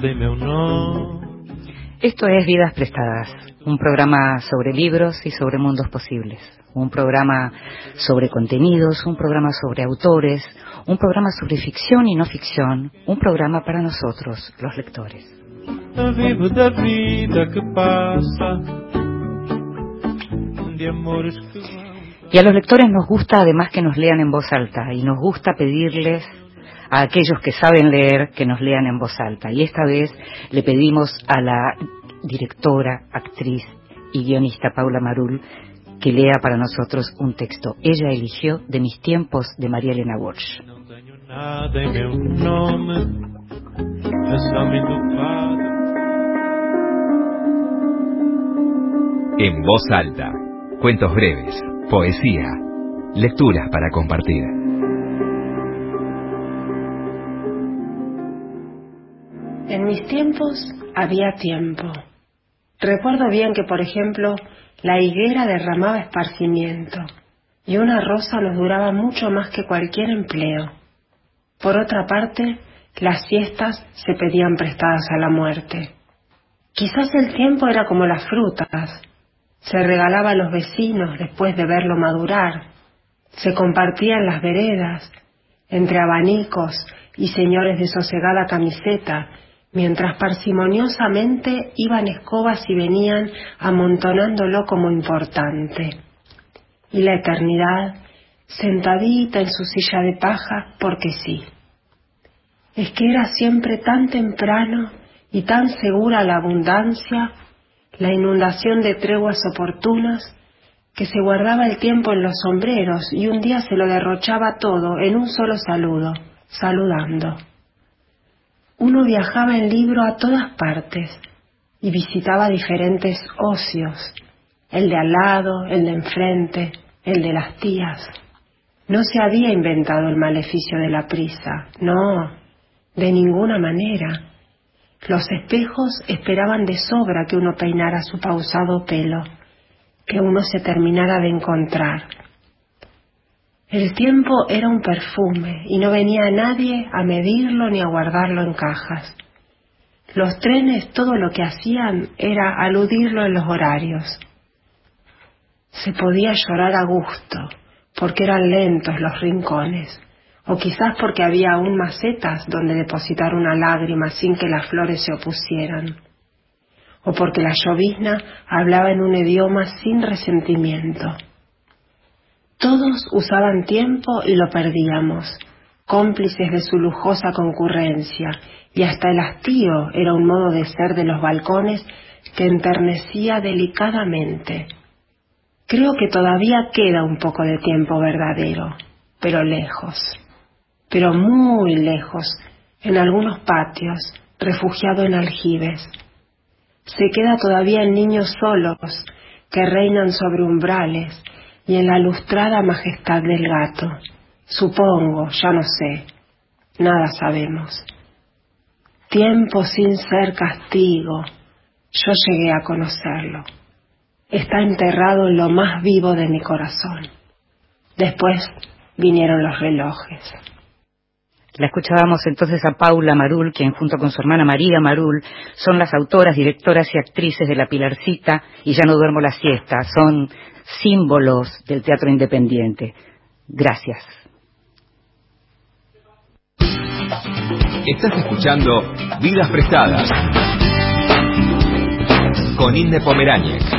no. Esto es Vidas Prestadas, un programa sobre libros y sobre mundos posibles, un programa sobre contenidos, un programa sobre autores, un programa sobre ficción y no ficción, un programa para nosotros, los lectores. Vivo da vida que pasa, de amores que van. Y a los lectores nos gusta además que nos lean en voz alta y nos gusta pedirles a aquellos que saben leer que nos lean en voz alta. Y esta vez le pedimos a la directora, actriz y guionista Paula Marul que lea para nosotros un texto. Ella eligió De mis tiempos de María Elena Walsh. En voz alta. Cuentos breves, poesía, lecturas para compartir. En mis tiempos había tiempo. Recuerdo bien que, por ejemplo, la higuera derramaba esparcimiento y una rosa nos duraba mucho más que cualquier empleo. Por otra parte, las siestas se pedían prestadas a la muerte. Quizás el tiempo era como las frutas. Se regalaba a los vecinos después de verlo madurar. Se compartía en las veredas, entre abanicos y señores de sosegada camiseta, mientras parsimoniosamente iban escobas y venían amontonándolo como importante. Y la eternidad, sentadita en su silla de paja, porque sí. Es que era siempre tan temprano y tan segura la abundancia, la inundación de treguas oportunas, que se guardaba el tiempo en los sombreros y un día se lo derrochaba todo en un solo saludo, saludando. Uno viajaba en libro a todas partes y visitaba diferentes ocios, el de al lado, el de enfrente, el de las tías. No se había inventado el maleficio de la prisa, no, de ninguna manera. Los espejos esperaban de sobra que uno peinara su pausado pelo, que uno se terminara de encontrar. El tiempo era un perfume y no venía nadie a medirlo ni a guardarlo en cajas. Los trenes todo lo que hacían era aludirlo en los horarios. Se podía llorar a gusto, porque eran lentos los rincones, o quizás porque había aún macetas donde depositar una lágrima sin que las flores se opusieran, o porque la llovizna hablaba en un idioma sin resentimiento. Todos usaban tiempo y lo perdíamos, cómplices de su lujosa concurrencia, y hasta el hastío era un modo de ser de los balcones que enternecía delicadamente. Creo que todavía queda un poco de tiempo verdadero, pero lejos, pero muy lejos, en algunos patios, refugiado en aljibes. Se queda todavía en niños solos que reinan sobre umbrales y en la lustrada majestad del gato. Supongo, ya no sé, nada sabemos. Tiempo sin ser castigo, yo llegué a conocerlo. Está enterrado en lo más vivo de mi corazón. Después vinieron los relojes. La escuchábamos entonces a Paula Marul, quien junto con su hermana María Marul son las autoras, directoras y actrices de La Pilarcita y Ya no duermo la siesta. Son símbolos del teatro independiente. Gracias. Estás escuchando Vidas Prestadas con Inde Pomeráñez.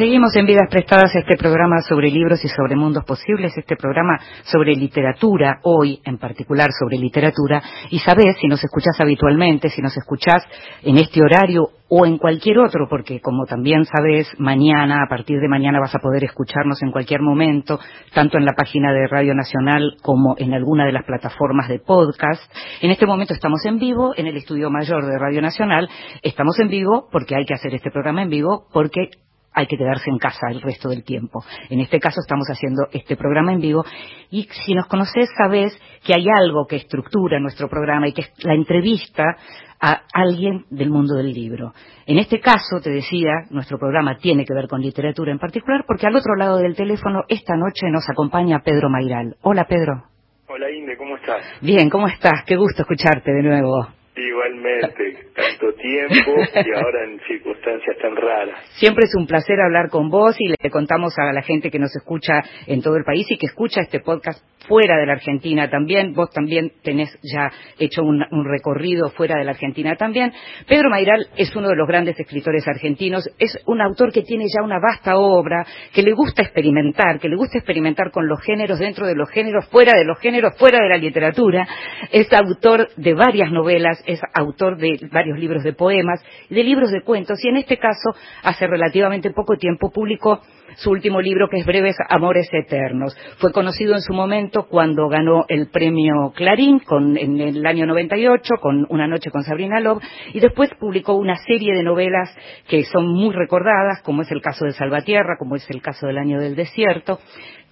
Seguimos en Vidas Prestadas este programa sobre libros y sobre mundos posibles, este programa sobre literatura, hoy en particular sobre literatura. Y sabes, si nos escuchás habitualmente, si nos escuchás en este horario o en cualquier otro, porque como también sabes, mañana, a partir de mañana vas a poder escucharnos en cualquier momento, tanto en la página de Radio Nacional como en alguna de las plataformas de podcast. En este momento estamos en vivo en el estudio mayor de Radio Nacional. Estamos en vivo porque hay que hacer este programa en vivo, porque hay que quedarse en casa el resto del tiempo. En este caso estamos haciendo este programa en vivo y si nos conoces sabes que hay algo que estructura nuestro programa y que es la entrevista a alguien del mundo del libro. En este caso, te decía, nuestro programa tiene que ver con literatura en particular porque al otro lado del teléfono esta noche nos acompaña Pedro Mairal. Hola Pedro. Hola Inde, ¿cómo estás? Bien, ¿cómo estás? Qué gusto escucharte de nuevo. Igualmente, tanto tiempo y ahora en circunstancias tan raras. Siempre es un placer hablar con vos y le contamos a la gente que nos escucha en todo el país y que escucha este podcast fuera de la Argentina también. Vos también tenés ya hecho un, recorrido fuera de la Argentina también. Pedro Mairal es uno de los grandes escritores argentinos. Es un autor que tiene ya una vasta obra, que le gusta experimentar, que le gusta experimentar con los géneros, dentro de los géneros, fuera de los géneros, fuera de la literatura. Es autor de varias novelas, es autor de varios libros de poemas, de libros de cuentos y en este caso hace relativamente poco tiempo publicó su último libro que es Breves Amores Eternos. Fue conocido en su momento cuando ganó el premio Clarín en el año 98 con Una noche con Sabrina Love y después publicó una serie de novelas que son muy recordadas, como es el caso de Salvatierra, como es el caso del Año del Desierto.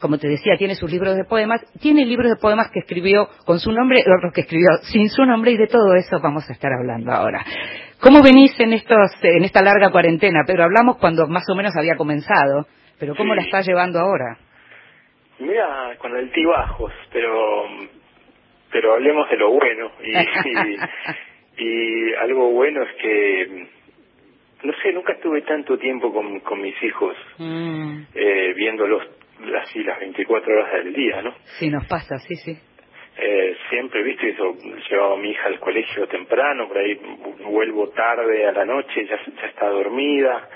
Como te decía, tiene sus libros de poemas, tiene libros de poemas que escribió con su nombre otros que escribió sin su nombre y de todo eso vamos a estar hablando ahora. ¿Cómo venís en, estos, en esta larga cuarentena? Pero hablamos cuando más o menos había comenzado. Pero ¿cómo la está llevando ahora? Mira, con altibajos, pero pero hablemos de lo bueno y, y, algo bueno es que no sé, nunca estuve tanto tiempo con, con mis hijos mm. eh, viéndolos así las 24 horas del día, ¿no? Sí, nos pasa, sí, sí. Eh, siempre, viste, eso, llevaba a mi hija al colegio temprano, por ahí vuelvo tarde a la noche, ya, ya está dormida.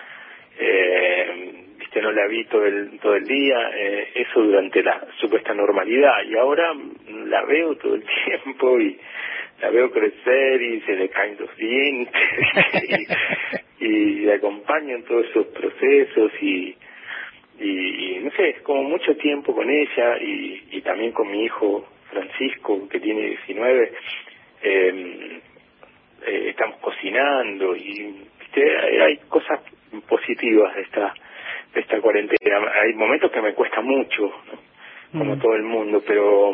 Eh, que no la vi todo el, todo el día, eh, eso durante la supuesta normalidad, y ahora la veo todo el tiempo y la veo crecer y se le caen los dientes y, y acompaño en todos esos procesos y, y, no sé, es como mucho tiempo con ella y, también con mi hijo Francisco que tiene 19, eh, eh, estamos cocinando y hay cosas positivas de esta cuarentena. Hay momentos que me cuesta mucho, como mm. todo el mundo, pero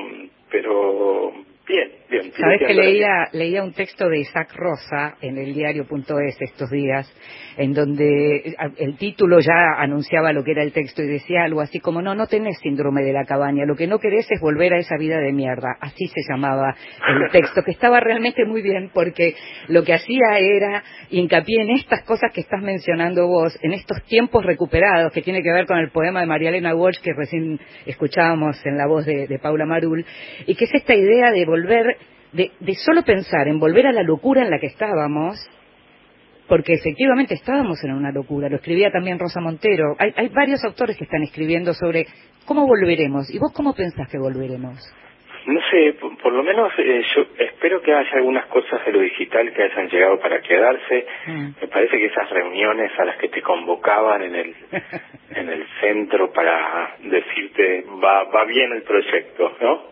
pero bien, bien. Sabes que leía leía un texto de Isaac Rosa en el diario.es estos días en donde el título ya anunciaba lo que era el texto y decía algo así como, no, no tenés síndrome de la cabaña, lo que no querés es volver a esa vida de mierda. Así se llamaba el texto, que estaba realmente muy bien porque lo que hacía era hincapié en estas cosas que estás mencionando vos, en estos tiempos recuperados, que tiene que ver con el poema de María Elena Walsh que recién escuchábamos en la voz de, Paula Marul, y que es esta idea de volver, de, de solo pensar en volver a la locura en la que estábamos, porque efectivamente estábamos en una locura, lo escribía también Rosa Montero, hay, hay varios autores que están escribiendo sobre cómo volveremos, y vos cómo pensás que volveremos. No sé, por, lo menos eh, yo espero que haya algunas cosas de lo digital que hayan llegado para quedarse. Mm. Me parece que esas reuniones a las que te convocaban en el en el centro para decirte va va bien el proyecto, ¿no?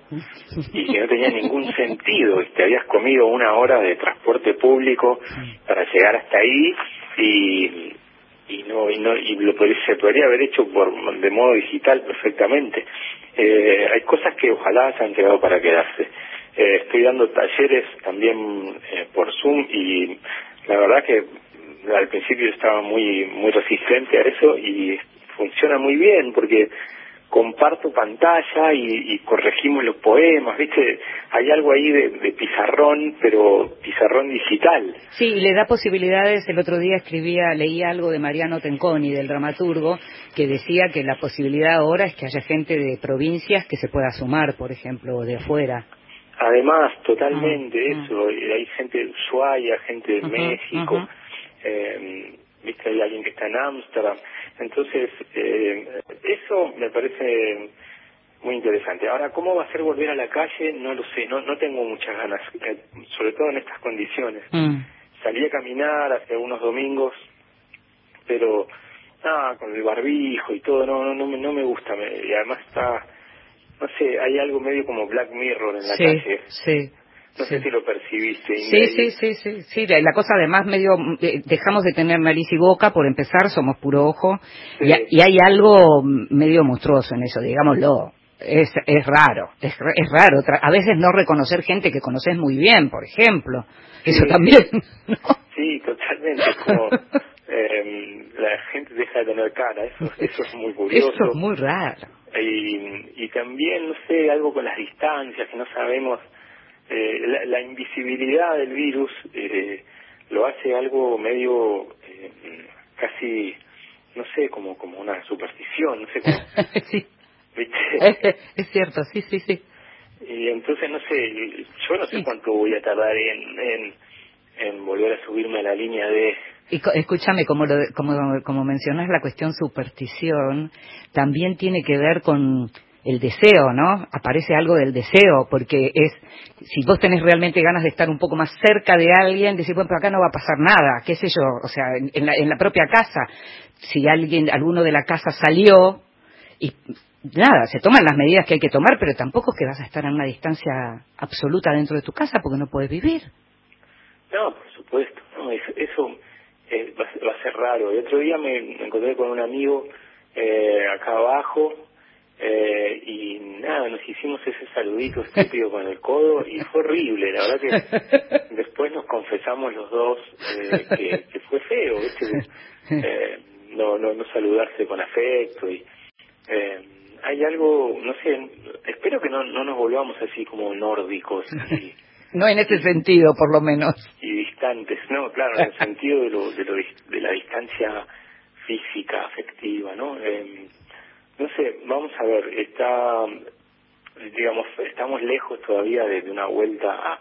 Y que no tenía ningún sentido y te habías comido una hora de transporte público para llegar hasta ahí y y no y no y lo se podría haber hecho por de modo digital perfectamente. Eh, hay cosas que ojalá hayan quedado para quedarse. Eh, estoy dando talleres también eh, por zoom y la verdad que al principio estaba muy muy resistente a eso y funciona muy bien porque comparto pantalla y, corregimos los poemas, ¿viste? Hay algo ahí de, pizarrón, pero pizarrón digital. Sí, le da posibilidades. El otro día escribía, leía algo de Mariano Tenconi, del dramaturgo, que decía que la posibilidad ahora es que haya gente de provincias que se pueda sumar, por ejemplo, de afuera. Además, totalmente ah, ah. eso. Hay gente de Ushuaia, gente de México. Eh, ¿Viste? Hay alguien que está en Ámsterdam entonces, eh, eso me parece muy interesante. Ahora, ¿cómo va a ser volver a la calle? No lo sé, no, no tengo muchas ganas, eh, sobre todo en estas condiciones. Mm. Salí a caminar hace unos domingos, pero nada, con el barbijo y todo, no, no, no, me, no me gusta. y además está, no sé, hay algo medio como Black Mirror en la calle. Sí, No sé si lo percibiste. Sí, sí, sí, sí, sí. La cosa además medio, eh, dejamos de tener nariz y boca, por empezar, somos puro ojo, y, hay algo medio monstruoso en eso, digámoslo. Es, es raro, es, es raro. A veces no reconocer gente que conoces muy bien, por ejemplo. Eso también. Sí, totalmente. Como, eh, la gente deja de tener cara, eso, eso es muy curioso. Eso es muy raro. Y, y también, no sé, algo con las distancias, que no sabemos eh, la, invisibilidad del virus eh, lo hace algo medio eh, casi no sé como como una superstición no sé cómo, sí. Es, cierto sí sí sí. Y entonces no sé yo no sé cuánto voy a tardar en, en, en volver a subirme a la línea de y escúchame, como, lo, como, como mencionas la cuestión superstición, también tiene que ver con el deseo, ¿no? Aparece algo del deseo, porque es, si vos tenés realmente ganas de estar un poco más cerca de alguien, decir, bueno, pero acá no va a pasar nada, qué sé yo, o sea, en la, en la propia casa, si alguien, alguno de la casa salió, y nada, se toman las medidas que hay que tomar, pero tampoco es que vas a estar a una distancia absoluta dentro de tu casa porque no puedes vivir. No, por supuesto, no, eso, eh, va, a ser raro. El otro día me, encontré con un amigo eh, acá abajo, eh, y nada, nos hicimos ese saludito estúpido con el codo y fue horrible, la verdad que después nos confesamos los dos eh, que, fue feo, Eh, no, no, no saludarse con afecto y eh, hay algo, no sé, espero que no, no nos volvamos así como nórdicos y, no en ese sentido, por lo menos. Y distantes, no, claro, en el sentido de, lo, de, lo, de la distancia física, afectiva, ¿no? Eh, no sé, vamos a ver, está, digamos, estamos lejos todavía de, una vuelta a,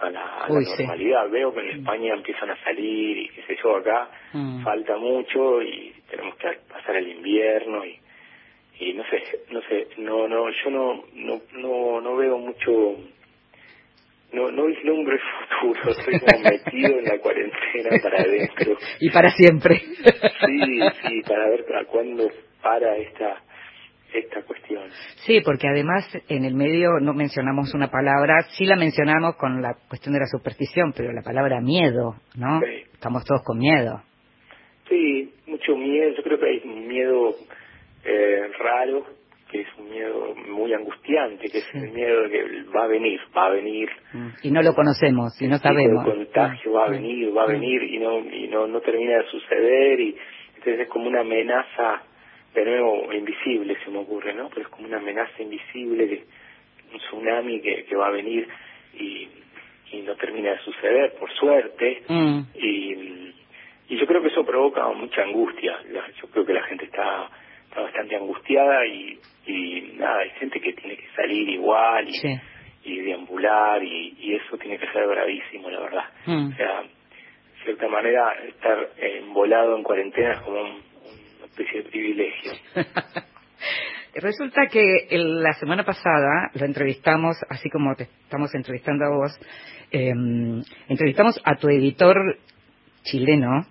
a la, normalidad. Veo que en España empiezan a salir y qué sé yo, acá mm. falta mucho y tenemos que pasar el invierno y y no sé, no sé, no no yo no no no, no veo mucho no no vislumbro el futuro, estoy como metido en la cuarentena para adentro. Y para siempre. Sí, sí, para ver a cuándo para esta esta cuestión. Sí, porque además en el medio no mencionamos una palabra, sí la mencionamos con la cuestión de la superstición, pero la palabra miedo, ¿no? Estamos todos con miedo. Sí, mucho miedo, yo creo que hay un miedo eh, raro, que es un miedo muy angustiante, que es el miedo de que va a venir, va a venir. Mm. Y no lo conocemos, y no sabemos. El contagio va a mm. venir, va a mm. venir, y no y no, no termina de suceder, y entonces es como una amenaza de nuevo invisible se me ocurre, ¿no? Pero es como una amenaza invisible, que, un tsunami que, que va a venir y, y no termina de suceder, por suerte, mm. y, y yo creo que eso provoca mucha angustia, yo creo que la gente está, está bastante angustiada y, y nada, hay gente que tiene que salir igual y, y deambular y, y eso tiene que ser gravísimo, la verdad. Mm. O sea, de cierta manera, estar envolado en cuarentena es como un privilegio. Resulta que la semana pasada lo entrevistamos, así como te estamos entrevistando a vos, em, entrevistamos a tu editor chileno,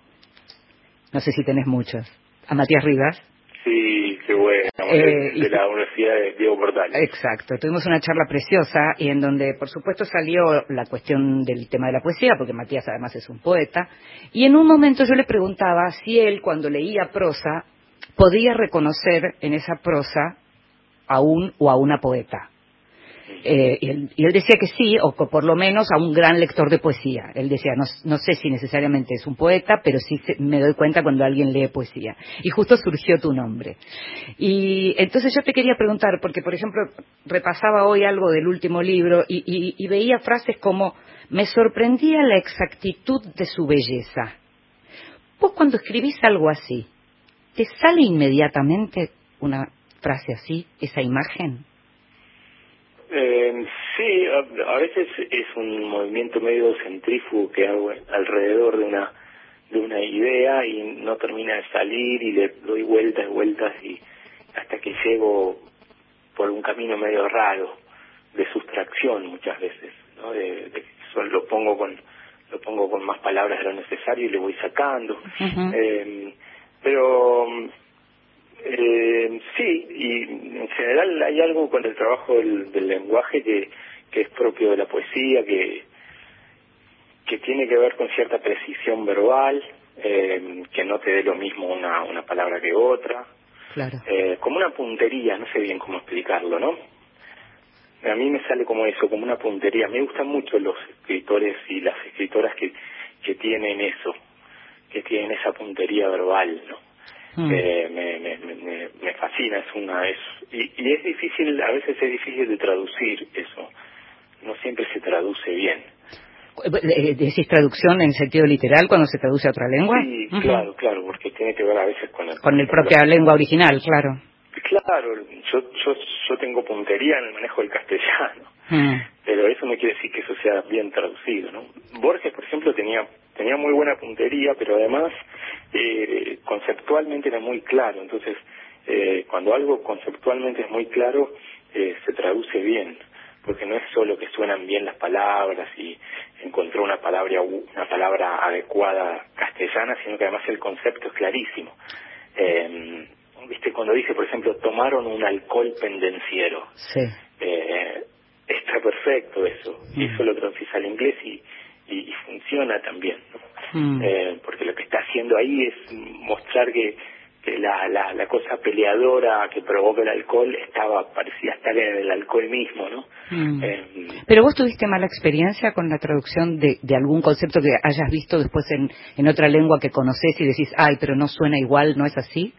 no sé si tenés muchos, a Matías Rivas. Sí, qué bueno, eh, de, la Universidad de Diego Portales. Exacto, tuvimos una charla preciosa y en donde por supuesto salió la cuestión del tema de la poesía, porque Matías además es un poeta, y en un momento yo le preguntaba si él cuando leía prosa podía reconocer en esa prosa a un o a una poeta. Eh, y, él, decía que sí, o por lo menos a un gran lector de poesía. Él decía, no, sé si necesariamente es un poeta, pero sí me doy cuenta cuando alguien lee poesía. Y justo surgió tu nombre. Y entonces yo te quería preguntar, porque por ejemplo repasaba hoy algo del último libro y veía frases como, me sorprendía la exactitud de su belleza. Vos cuando escribís algo así, ¿Te sale inmediatamente una frase así, esa imagen? Eh, sí, a, veces es un movimiento medio centrífugo que hago alrededor de una de una idea y no termina de salir y le doy vueltas y vueltas y hasta que llego por un camino medio raro de sustracción muchas veces, ¿no? De, de lo pongo con lo pongo con más palabras de lo necesario y le voy sacando. eh, pero eh, sí, y en general hay algo con el trabajo del, lenguaje que, que es propio de la poesía, que, que tiene que ver con cierta precisión verbal, eh, que no te dé lo mismo una, una palabra que otra, claro. eh, como una puntería, no sé bien cómo explicarlo, ¿no? A mí me sale como eso, como una puntería. Me gustan mucho los escritores y las escritoras que, que tienen eso, que tienen esa puntería verbal, ¿no? Mm. Eh, me, me, me, me fascina, es una... Es, y, y es difícil, a veces es difícil de traducir eso. No siempre se traduce bien. Eh, ¿Decís traducción en sentido literal cuando se traduce a otra lengua? Sí, Ujú. claro, claro, porque tiene que ver a veces con el... Con el propia lengua original, claro. Claro, yo, yo, yo tengo puntería en el manejo del castellano, Mm. pero eso no quiere decir que eso sea bien traducido, ¿no? Borges, por ejemplo, tenía tenía muy buena puntería, pero además eh, conceptualmente era muy claro, entonces eh, cuando algo conceptualmente es muy claro, eh, se traduce bien, porque no es solo que suenan bien las palabras y encontró una palabra una palabra adecuada castellana, sino que además el concepto es clarísimo. Eh, viste cuando dice por ejemplo tomaron un alcohol pendenciero Sí. Está perfecto eso y Mm. eso lo traducís al inglés y, y, y funciona también ¿no? Mm. Eh, porque lo que está haciendo ahí es mostrar que, que la, la, la cosa peleadora que provoca el alcohol estaba parecía estar en el alcohol mismo no Mm. Eh, Pero vos tuviste mala experiencia con la traducción de, de algún concepto que hayas visto después en, en otra lengua que conoces y decís, ay, pero no suena igual, ¿no es así?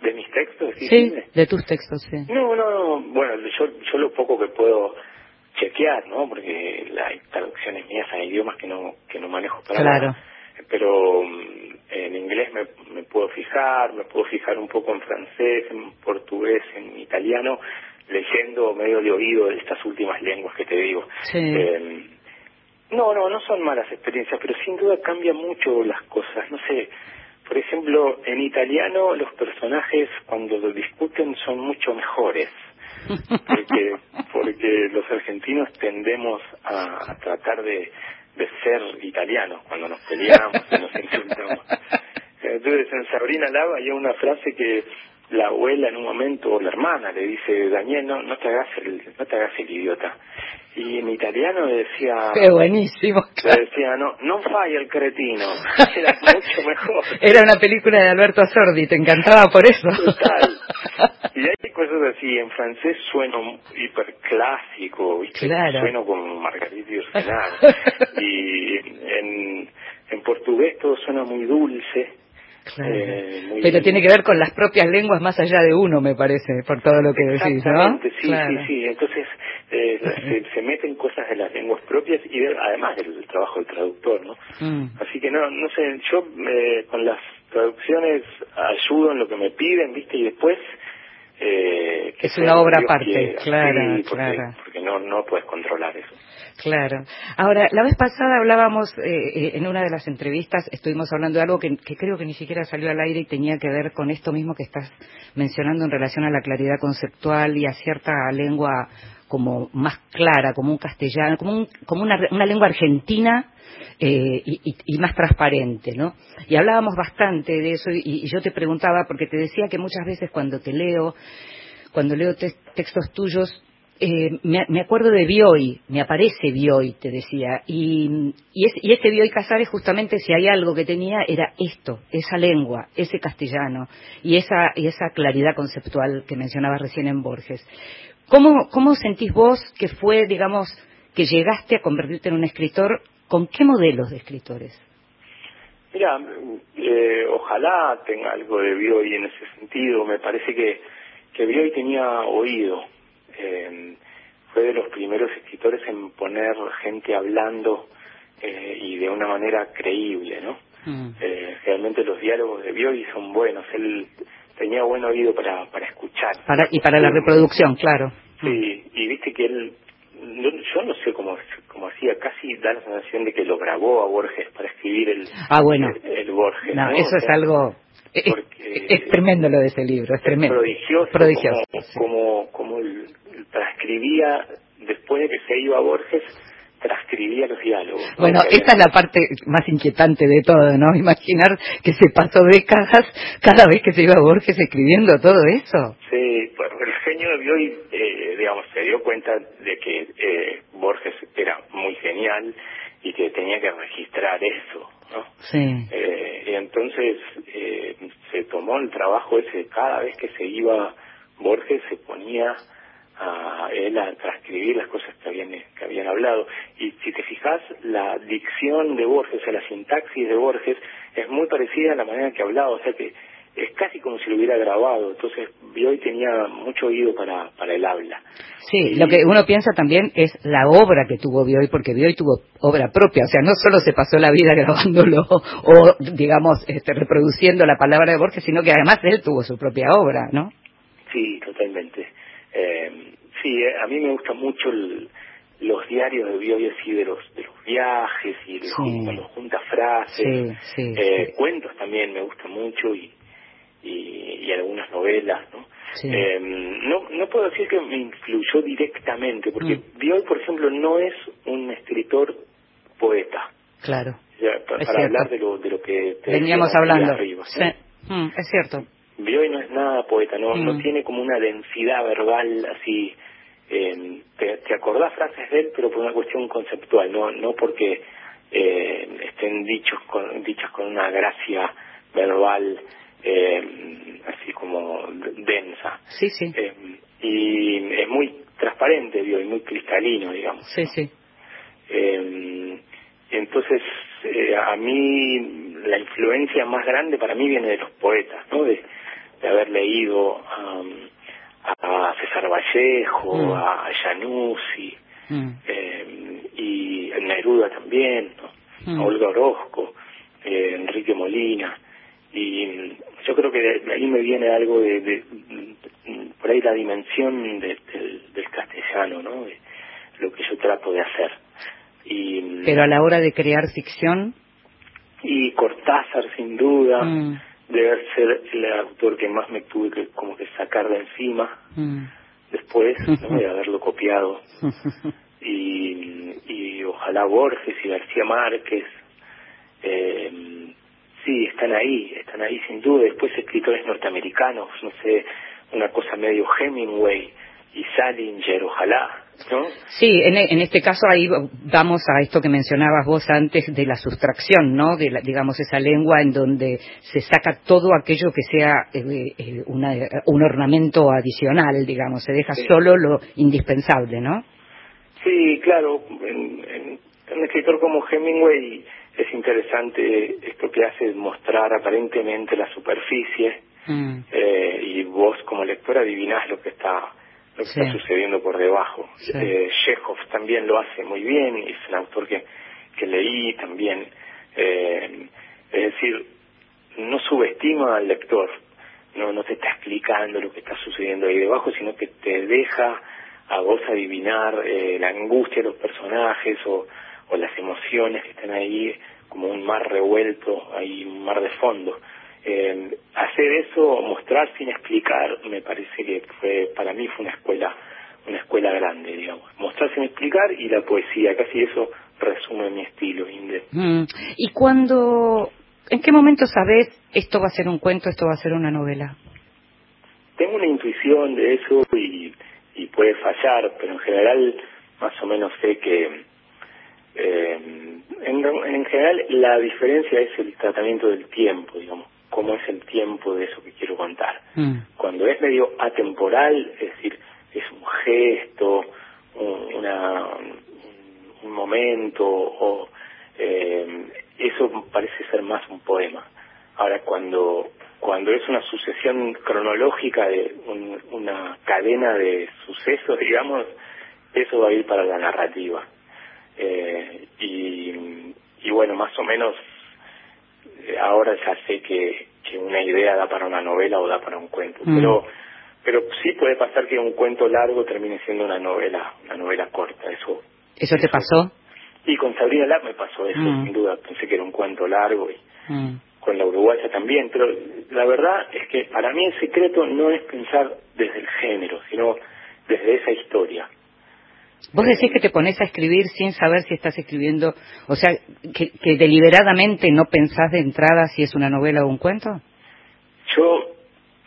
de mis textos ¿sí? Sí, de tus textos, sí. No, no, no. Bueno, yo, yo lo poco que puedo chequear, ¿no? Porque la- hay traducciones mías hay idiomas que no que no manejo para Claro. nada. Pero mm, en inglés me, me puedo fijar, me puedo fijar un poco en francés, en portugués, en italiano, leyendo medio de oído de estas últimas lenguas que te digo. Sí. Eh, no, no, no son malas experiencias, pero sin duda cambian mucho las cosas. No sé, por ejemplo, en italiano los personajes cuando lo discuten son mucho mejores. Porque, porque los argentinos tendemos a, a tratar de, de ser italianos cuando nos peleamos y nos insultamos. Entonces en Sabrina Lava hay una frase que la abuela en un momento o la hermana le dice Daniel no no te hagas el no te hagas el idiota y en italiano le decía Qué buenísimo. le decía no no falla el cretino era mucho mejor Era una película de Alberto Sordi, te encantaba por eso. Total. Y hay cosas así, en francés sueno hiperclásico. Claro. Sueno como Margarita y Ursenal. y en, en portugués todo suena muy dulce. Claro. eh, muy- Pero tiene que ver con las propias lenguas más allá de uno, me parece, por todo lo que decís, ¿no? Sí, Claro. sí, sí. Entonces eh, se, se meten cosas de las lenguas propias y de- además del trabajo del traductor, ¿no? Mm. Así que no, no sé, yo eh, con las traducciones ayudo en lo que me piden, ¿viste? Y después... Eh, que Es una obra aparte, claro, Sí, porque, claro. porque no, no puedes controlar eso. Claro. Ahora, la vez pasada hablábamos, eh, eh, en una de las entrevistas, estuvimos hablando de algo que, que creo que ni siquiera salió al aire y tenía que ver con esto mismo que estás mencionando en relación a la claridad conceptual y a cierta lengua como más clara, como un castellano, como, un- como una, una lengua argentina eh, y, y- más transparente, ¿no? Y hablábamos bastante de eso y, yo te preguntaba, porque te decía que muchas veces cuando te leo, cuando leo te- textos tuyos, eh, me, me acuerdo de Bioy, me aparece Bioy, te decía, y, y, es- y este Bioy Casares justamente si hay algo que tenía era esto, esa lengua, ese castellano y esa, y esa claridad conceptual que mencionabas recién en Borges. ¿Cómo, ¿Cómo sentís vos que fue, digamos, que llegaste a convertirte en un escritor? ¿Con qué modelos de escritores? Mira, eh, ojalá tenga algo de Bioy en ese sentido. Me parece que, que Bioy tenía oído. Eh, fue de los primeros escritores en poner gente hablando eh, y de una manera creíble, ¿no? Mm. Eh, realmente los diálogos de Bioy son buenos. Él tenía buen oído para, para escuchar. Para, y para la reproducción, claro. Sí, y viste que él, no- yo no sé cómo, cómo hacía, casi da la sensación de que lo grabó a Borges para escribir el, Ah, bueno. el, el Borges. No, ¿no? eso O es algo... Es, tremendo lo de ese libro, es tremendo. prodigioso, Prodigioso, como, sí. como, como el- transcribía, después de que se iba a Borges, transcribía los diálogos. ¿no? Bueno, Que esta es la parte más inquietante de todo, ¿no? Imaginar que se pasó décadas cada vez que se iba Borges escribiendo todo eso. Sí, bueno, el genio de Bioy, eh, digamos, se dio cuenta de que eh, Borges era muy genial y que tenía que registrar eso, ¿no? Sí. Eh, y entonces eh, se tomó el trabajo ese, cada vez que se iba Borges se ponía a él a transcribir las cosas que habían, que habían hablado. Y si te fijas, la dicción de Borges, o sea, la sintaxis de Borges es muy parecida a la manera que hablaba, o sea que es casi como si lo hubiera grabado. Entonces, Bioy tenía mucho oído para, para el habla. Sí, lo que uno piensa también es la obra que tuvo Bioy, porque Bioy tuvo obra propia, o sea, no solo se pasó la vida grabándolo o, digamos, este, reproduciendo la palabra de Borges, sino que además él tuvo su propia obra, ¿no? Sí, totalmente. Eh, sí, eh, a mí me gustan mucho los diarios de Bioy así de los, de los viajes y de los, junta frases. eh, Cuentos también me gustan mucho y, y, algunas novelas, ¿no? Eh, ¿no? No puedo decir que me influyó directamente, porque mm. Por ejemplo, no es un escritor poeta. Claro. para, hablar de lo, de lo que veníamos hablando. sí. Mm, es cierto. Bioy no es nada poeta, no, no mm. tiene como una densidad verbal así. Eh, te, te, acordás frases de él, pero por una cuestión conceptual, no, no porque eh, estén dichos con, dichas con una gracia verbal eh, así como densa. Sí, sí. Eh, y es muy transparente, Bioy, muy cristalino, digamos. Sí, sí. Eh, entonces, eh, a mí la influencia más grande para mí viene de los poetas, ¿no? De, de haber leído a César Vallejo, mm. a Januzzi, mm. eh, y Neruda también, ¿no? Mm. a Olga Orozco, eh, Enrique Molina, y yo creo que de, ahí me viene algo de, de, por ahí la dimensión del, del castellano, ¿no? De lo que yo trato de hacer. Y, Pero a la hora de crear ficción. Y Cortázar, sin duda debe ser el autor que más me tuve que como que sacar de encima mm. después ¿no? de haberlo copiado y, y ojalá Borges y García Márquez eh, sí están ahí están ahí sin duda después escritores norteamericanos no sé una cosa medio Hemingway y Salinger ojalá Sí, en, en, este caso ahí vamos a esto que mencionabas vos antes de la sustracción, ¿no? De digamos esa lengua en donde se saca todo aquello que sea eh, eh, un ornamento adicional, digamos, se deja solo lo indispensable, ¿no? Sí, claro. En, un escritor como Hemingway es interesante esto que hace mostrar aparentemente la superficie mm. eh, y vos como lector adivinás lo que está lo que está sucediendo por debajo. Eh, Chekhov también lo hace muy bien, y es un autor que, que leí también. Eh, es decir, no subestima al lector, no, no te está explicando lo que está sucediendo ahí debajo, sino que te deja a vos adivinar eh, la angustia de los personajes o, o las emociones que están ahí como un mar revuelto, hay un mar de fondo eh, hacer eso, mostrar sin explicar, me parece que fue para mí fue una escuela una escuela grande, digamos. Mostrar sin explicar y la poesía, casi eso resume mi estilo, Inde. Mm. ¿Y cuando, en qué momento sabes esto va a ser un cuento, esto va a ser una novela? Tengo una intuición de eso y, y puede fallar, pero en general más o menos sé que eh, en, en general la diferencia es el tratamiento del tiempo, digamos cómo es el tiempo de eso que quiero contar. Mm. Cuando es medio atemporal, es decir, es un gesto, un, una, un momento, o eh, eso parece ser más un poema. Ahora, cuando cuando es una sucesión cronológica de una cadena de sucesos, digamos, eso va a ir para la narrativa. Eh, y, y bueno, más o menos eh, ahora ya sé que, que una idea da para una novela o da para un cuento, mm. pero pero sí puede pasar que un cuento largo termine siendo una novela, una novela corta, eso. ¿Eso te pasó? Y con Sabrina Lar me pasó eso, mm. sin duda, pensé que era un cuento largo y mm. con la uruguaya también, pero la verdad es que para mí el secreto no es pensar desde el género, sino desde esa historia. Vos decís que te pones a escribir sin saber si estás escribiendo, o sea, que, deliberadamente no pensás de entrada si es una novela o un cuento. Yo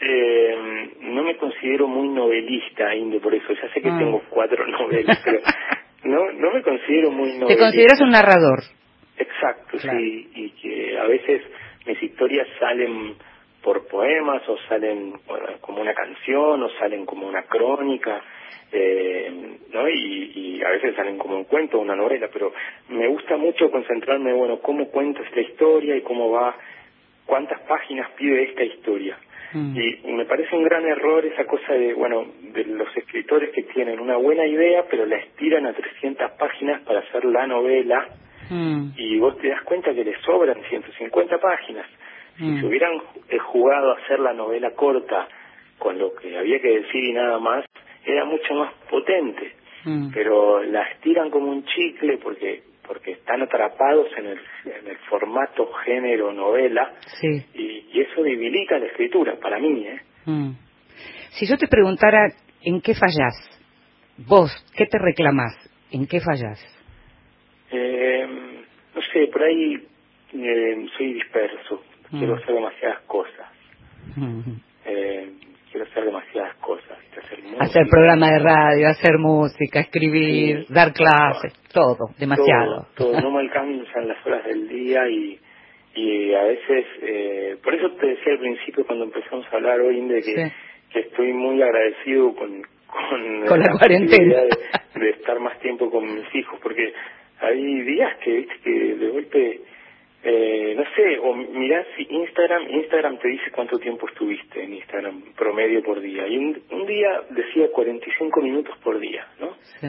eh, no me considero muy novelista, Inde, por eso. Ya sé que ah. tengo cuatro novelas, pero no, no me considero muy novelista. Te consideras un narrador. Exacto, sí, y que a veces mis historias salen por poemas o salen como una canción o salen como una crónica, eh, ¿no? Y, y, a veces salen como un cuento una novela, pero me gusta mucho concentrarme, bueno, cómo cuenta esta historia y cómo va, cuántas páginas pide esta historia. Mm. Y me parece un gran error esa cosa de, bueno, de los escritores que tienen una buena idea, pero la estiran a 300 páginas para hacer la novela, mm. y vos te das cuenta que le sobran 150 páginas. Si mm. se hubieran eh, jugado a hacer la novela corta con lo que había que decir y nada más, era mucho más potente. Pero la estiran como un chicle porque porque están atrapados en el, en el formato género novela y, eso debilita la escritura para mí. ¿eh? Mm. Si yo te preguntara en qué fallás, vos, ¿qué te reclamás? ¿En qué fallás? Eh, no sé, por ahí eh, soy disperso, quiero mm. hacer demasiadas cosas. Mm. Eh, quiero hacer demasiadas cosas. Hacer, programa de radio, hacer música, escribir, dar clases, todo, demasiado. Todo, no me alcanzan las horas del día y, y a veces, eh, por eso te decía al principio cuando empezamos a hablar hoy de que, que estoy muy agradecido con, con, la, cuarentena. de, de, estar más tiempo con mis hijos, porque hay días que, que de golpe eh, no sé, o mirá si Instagram, Instagram te dice cuánto tiempo estuviste en Instagram promedio por día. Y un, un día decía 45 minutos por día, ¿no? Sí.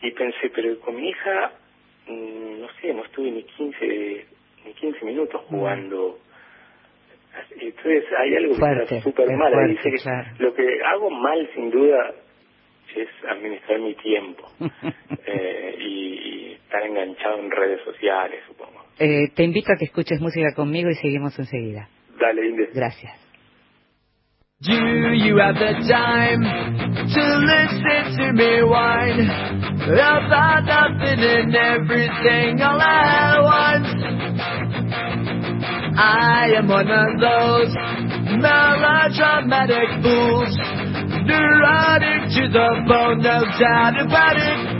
Y pensé, pero con mi hija, mm, no sé, no estuve ni 15, ni 15 minutos mm. jugando. Entonces hay algo que está súper mal. Dice que lo que hago mal, sin duda, es administrar mi tiempo eh, y estar enganchado en redes sociales, supongo. Eh, te invito a que escuches música conmigo y seguimos enseguida. Dale, Inde. Gracias. Do you have the time to listen to me whine about nothing and everything all at once? I am one of those melodramatic fools, neurotic to the bone, no doubt about it.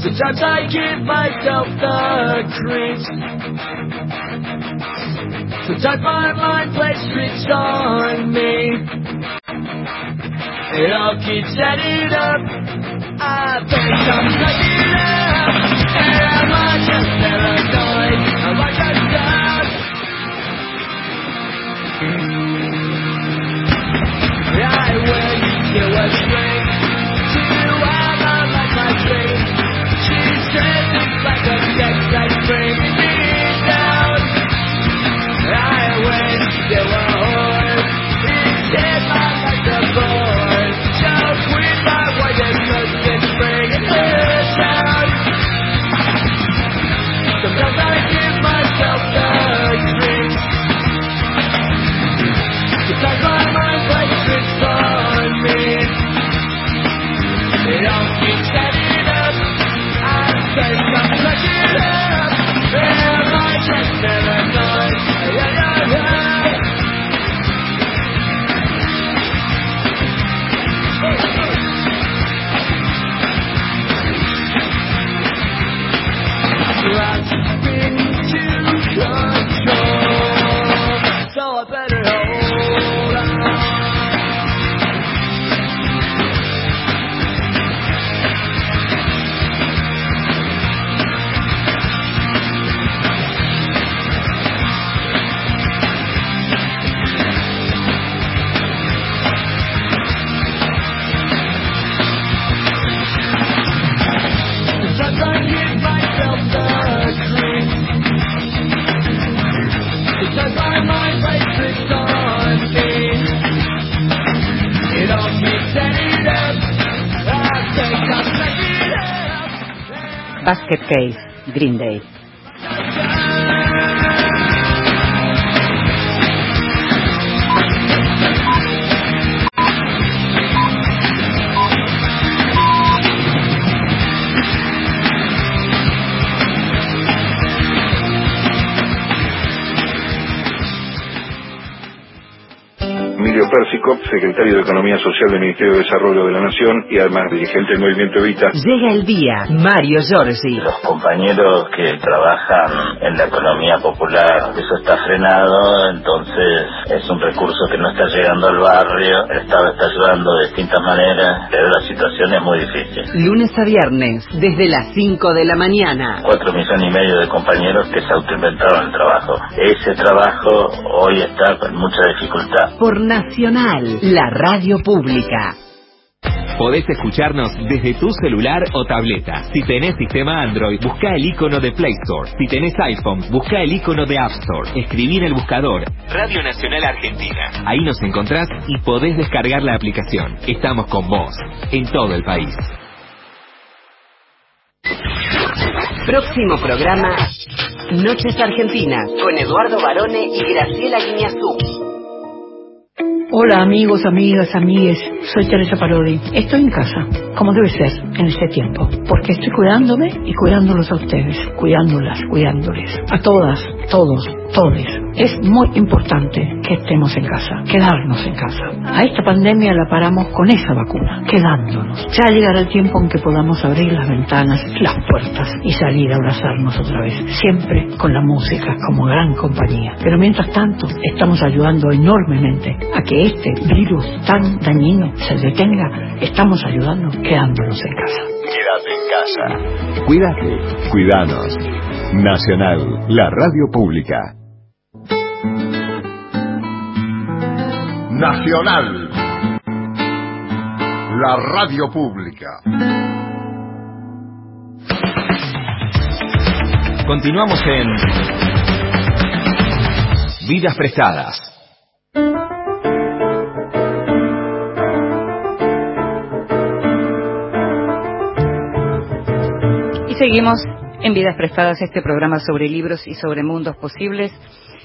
Sometimes I give myself the creeps. Sometimes my mind plays tricks on me. It all keeps adding up. I think I'm cracking up. Am I just paranoid? Am I just dumb? Hmm. I went to a string Basket Case, Green Day. Secretario de Economía Social del Ministerio de Desarrollo de la Nación y además dirigente del Movimiento Evita. Llega el día, Mario Giorgi. Los compañeros que trabajan en la economía popular, eso está frenado, entonces es un recurso que no está llegando al barrio, el Estado está ayudando de distintas maneras, pero la situación es muy difícil. Lunes a viernes, desde las 5 de la mañana. Cuatro millones y medio de compañeros que se autoinventaron el trabajo. Ese trabajo hoy está con mucha dificultad. Por Nacional, la radio pública. Podés escucharnos desde tu celular o tableta. Si tenés sistema Android, busca el icono de Play Store. Si tenés iPhone, busca el icono de App Store. Escribí en el buscador Radio Nacional Argentina. Ahí nos encontrás y podés descargar la aplicación. Estamos con vos, en todo el país. Próximo programa, Noches Argentinas, con Eduardo Barone y Graciela Guiñazú. Hola amigos, amigas, amigues, soy Teresa Parodi. Estoy en casa, como debe ser en este tiempo, porque estoy cuidándome y cuidándolos a ustedes, cuidándolas, cuidándoles, a todas, todos, todes. Es muy importante que estemos en casa, quedarnos en casa. A esta pandemia la paramos con esa vacuna, quedándonos. Ya llegará el tiempo en que podamos abrir las ventanas, las puertas y salir a abrazarnos otra vez, siempre con la música como gran compañía. Pero mientras tanto, estamos ayudando enormemente a que este virus tan dañino se detenga. Estamos ayudando quedándonos en casa. Quédate en casa. Cuídate, cuidanos. Nacional, la radio pública. Nacional, la radio pública. Continuamos en Vidas Prestadas. Y seguimos en Vidas Prestadas, este programa sobre libros y sobre mundos posibles.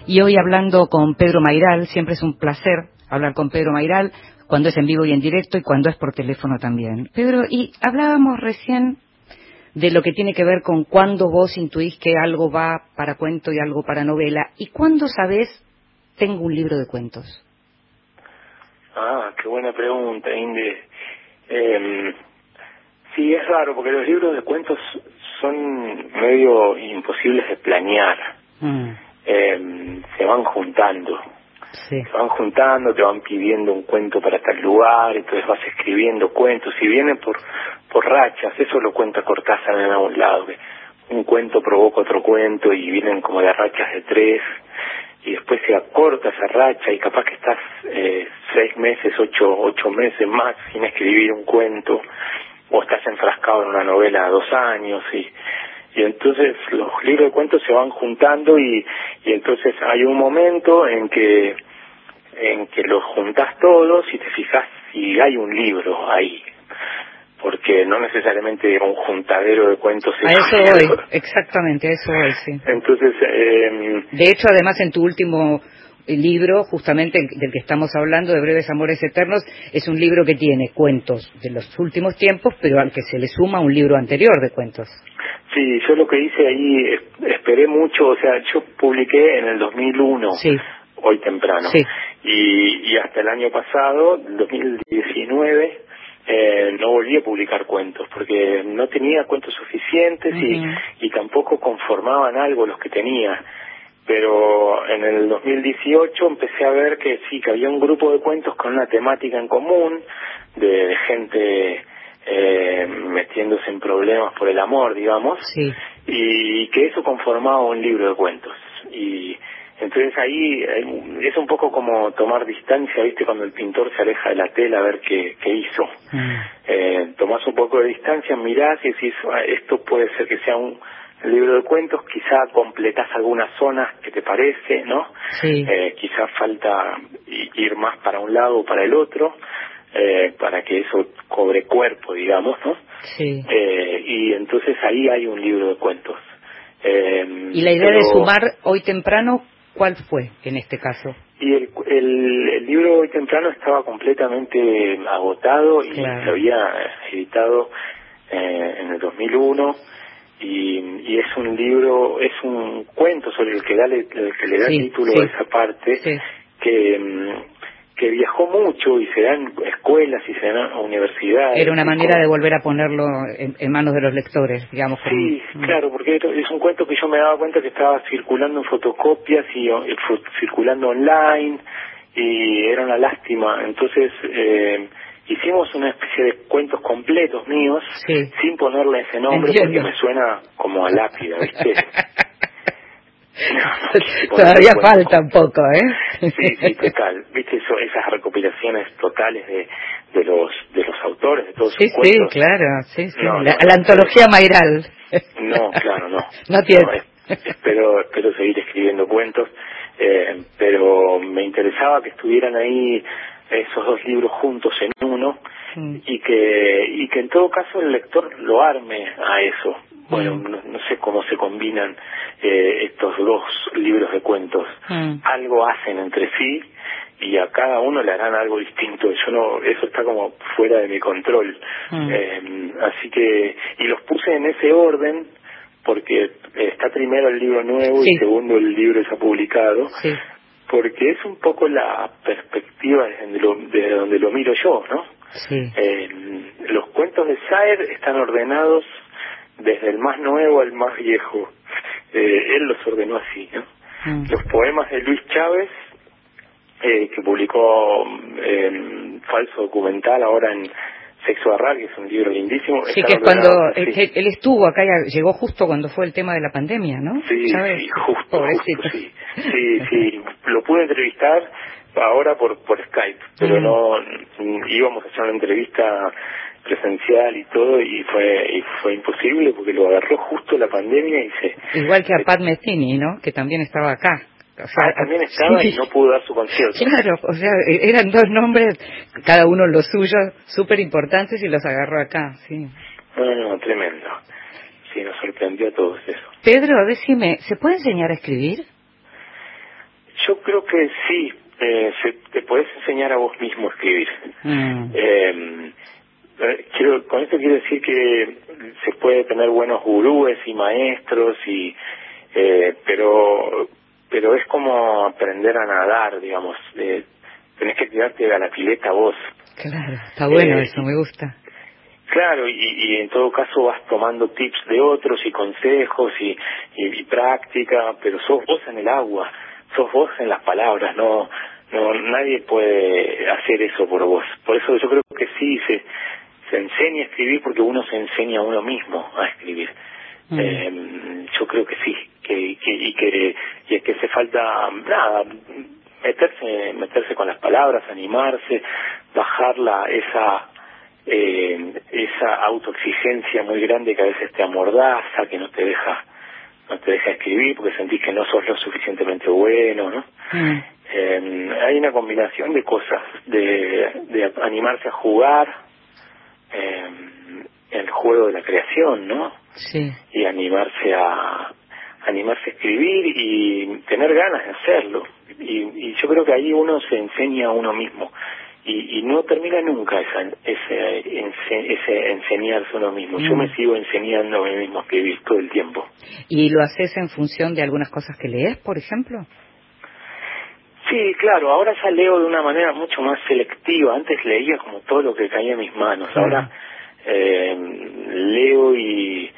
Y hoy hablando con Pedro Mairal, siempre es un placer hablar con Pedro Mairal, cuando es en vivo y en directo y cuando es por teléfono también. Pedro, y hablábamos recién de lo que tiene que ver con cuándo vos intuís que algo va para cuento y algo para novela, y cuándo sabés tengo un libro de cuentos. Ah, qué buena pregunta, Indy. Eh, sí, es raro, porque los libros de cuentos son medio imposibles de planear. Mm, Eh, se van juntando. sí. Se van juntando, te van pidiendo un cuento para tal lugar, entonces vas escribiendo cuentos. Y vienen por, por rachas, eso lo cuenta Cortázar en algún lado. que Un cuento provoca otro cuento y vienen como de rachas de tres. Y después se acorta esa racha y capaz que estás eh, seis meses, ocho, ocho meses más sin escribir un cuento. O estás enfrascado en una novela dos años y y entonces los libros de cuentos se van juntando y, y entonces hay un momento en que en que los juntás todos y te fijas si hay un libro ahí porque no necesariamente un juntadero de cuentos A es eso libro. exactamente, a eso voy, sí. entonces eh, De hecho, además, en tu último eh, libro, justamente el- del que estamos hablando, de Breves Amores Eternos, es un libro que tiene cuentos de los últimos tiempos, pero al que se le suma un libro anterior de cuentos. sí yo lo que hice ahí es- esperé mucho o sea yo publiqué en el 2001 Sí, hoy temprano sí. y, y hasta el año pasado, 2019, eh, no volví a publicar cuentos porque no tenía cuentos suficientes y, y tampoco conformaban algo los que tenía. Pero en el 2018 empecé a ver que sí, que había un grupo de cuentos con una temática en común, de, de gente eh, metiéndose en problemas por el amor, digamos, Sí, y que eso conformaba un libro de cuentos. Y entonces ahí eh, es un poco como tomar distancia, ¿viste? Cuando el pintor se aleja de la tela a ver qué, qué hizo. Mm. Eh, tomás un poco de distancia, mirás y decís, "Ah, esto puede ser que sea un libro de cuentos, quizá completás algunas zonas que te parece, ¿no? sí. Eh, quizá falta ir más para un lado o para el otro, eh, para que eso cobre cuerpo, digamos, ¿no? sí. Eh, y entonces ahí hay un libro de cuentos. Eh, Y la idea de sumar hoy temprano, ¿cuál fue en este caso? Y el, el, el libro hoy temprano estaba completamente agotado y se había editado eh, en el 2001 y, y es un libro, es un cuento sobre el que, da, el que le da Sí, título sí. a esa parte Sí. que, mm, que viajó mucho y se dan escuelas y se dan universidades. Era una manera de volver a ponerlo en, en manos de los lectores, digamos. Sí, Mm. claro, porque es un cuento que yo me daba cuenta que estaba circulando en fotocopias y y circulando online y era una lástima. Entonces eh, hicimos una especie de cuentos completos míos Sí. sin ponerle ese nombre Entiendo. porque me suena como a lápida, ¿viste? Todavía falta un poco, ¿eh? Sí, sí, total. Viste eso, esas recopilaciones totales de, de los de los autores de todos Sí, sus sí, cuentos. claro, sí, sí. No, la, no, la antología Mairal. No, claro, no. No tiene. es- espero, espero seguir escribiendo cuentos, eh, pero me interesaba que estuvieran ahí esos dos libros juntos en uno Mm. y que y que en todo caso el lector lo arme a eso. Bueno, Mm. no, no sé cómo se combinan eh, estos dos libros de cuentos. Mm. Algo hacen entre sí y a cada uno le harán algo distinto. Yo no, eso está como fuera de mi control. Eh, así que y los puse en ese orden porque está primero el libro nuevo Sí. y segundo el libro ya publicado Sí. Porque es un poco la perspectiva desde, lo- desde donde lo miro yo, ¿no? Sí. Eh, los cuentos de Saer están ordenados desde el más nuevo al más viejo. Eh, él los ordenó así, ¿no? Mm. Los poemas de Luis Chávez, eh, que publicó eh, Falso Documental ahora en Sexo Arral, que es un libro lindísimo. Sí, que es cuando que él estuvo acá, y llegó justo cuando fue el tema de la pandemia, ¿no? Sí, ¿Sabes? sí, justo, justo, sí. Sí, sí, lo pude entrevistar ahora por por Skype, pero Mm. no mm, íbamos a hacer una entrevista presencial y todo y fue y fue imposible porque lo agarró justo la pandemia y se Igual que a Pat Metheny, ¿no? Que también estaba acá. O sea, Ah, también estaba sí. y no pudo dar su concierto. Claro, o sea, e- eran dos nombres, cada uno los suyos, súper importantes y los agarró acá, sí. No, no, tremendo. Sí, nos sorprendió a todos eso. Pedro, decime, ¿se puede enseñar a escribir? Yo creo que sí, eh, se- te puedes enseñar a vos mismo a escribir. Mm. Eh, eh, quiero, con esto quiero decir que se puede tener buenos gurúes y maestros y eh, pero pero es como aprender a nadar digamos eh, tenés que tirarte a la pileta vos Claro, está bueno Eh, eso, me gusta. Claro, y, y en todo caso vas tomando tips de otros y consejos y, y- y práctica, pero sos vos en el agua, sos vos en las palabras, no, no nadie puede hacer eso por vos. Por eso yo creo que sí se, se enseña a escribir porque uno se enseña a uno mismo a escribir. Mm. Eh, yo creo que sí, que, que, y que y es que hace falta nada meterse meterse con las palabras, animarse, bajar la esa eh, esa autoexigencia muy grande que a veces te amordaza, que no te deja no te deja escribir porque sentís que no sos lo suficientemente bueno, ¿no? Mm. Eh, hay una combinación de cosas, de, de animarse a jugar, eh, el juego de la creación, ¿no? Sí. Y animarse a animarse a escribir y tener ganas de hacerlo. Y, y yo creo que ahí uno se enseña a uno mismo. Y, y no termina nunca esa, ese, ense- ese enseñarse a uno mismo. Yo Mm. me sigo enseñando a mí mismo a escribir todo el tiempo. ¿Y lo haces en función de algunas cosas que lees, por ejemplo? Sí, claro, ahora ya leo de una manera mucho más selectiva. Antes leía como todo lo que caía en mis manos. Ahora eh, leo y,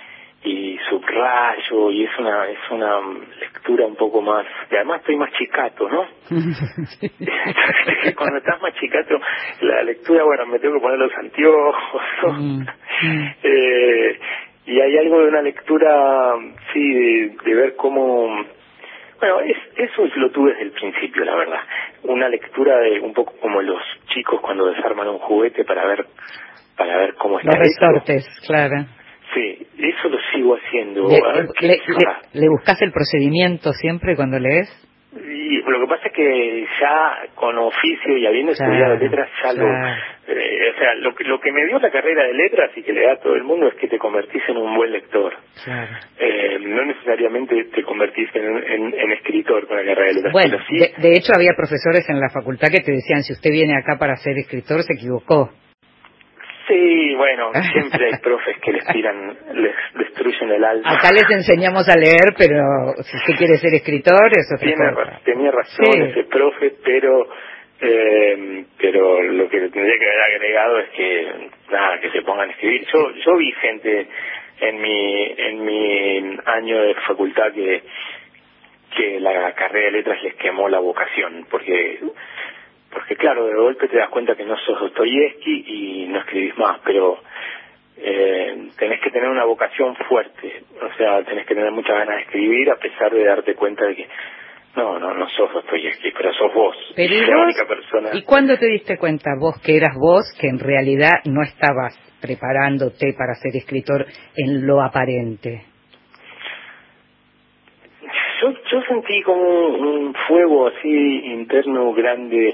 y subrayo y es una es una lectura un poco más. Y además estoy más chicato, ¿no? Cuando estás más chicato, la lectura, bueno, me tengo que poner los anteojos. ¿no? Mm. Eh, y hay algo de una lectura, sí, de, de ver cómo bueno, es, eso lo tuve desde el principio, la verdad. Una lectura de un poco como los chicos cuando desarman un juguete para ver para ver cómo está Los resortes, claro. Sí, eso lo sigo haciendo. Le, A ver qué le- le- le buscas el procedimiento siempre cuando lees? Y lo que pasa es que ya con oficio y habiendo Claro, estudiado letras, ya claro. lo... eh, o sea, lo, que- lo que me dio la carrera de letras y que le da a todo el mundo es que te convertís en un buen lector. Claro. Eh, no necesariamente te convertís en, en- en escritor con la carrera de letras, Bueno, sí de, de hecho había profesores en la facultad que te decían, si usted viene acá para ser escritor, se equivocó. Sí, bueno, siempre hay profes que les tiran, les destruyen el alma. Acá les enseñamos a leer, pero si usted quiere ser escritor, es otra Tiene, cosa. tenía razón Sí. ese profe, pero Eh, pero lo que tendría que haber agregado es que nada que se pongan a escribir yo yo vi gente en mi en mi año de facultad que que la carrera de letras les quemó la vocación porque porque claro de golpe te das cuenta que no sos Dostoyevsky y no escribís más pero eh, tenés que tener una vocación fuerte o sea tenés que tener muchas ganas de escribir a pesar de darte cuenta de que no, no, no sos Dostoyevsky, pero sos vos. Pero ¿y la vos? única persona. ¿Y cuándo te diste cuenta vos que eras vos, que en realidad no estabas preparándote para ser escritor en lo aparente? Yo, yo sentí como un, un fuego así interno grande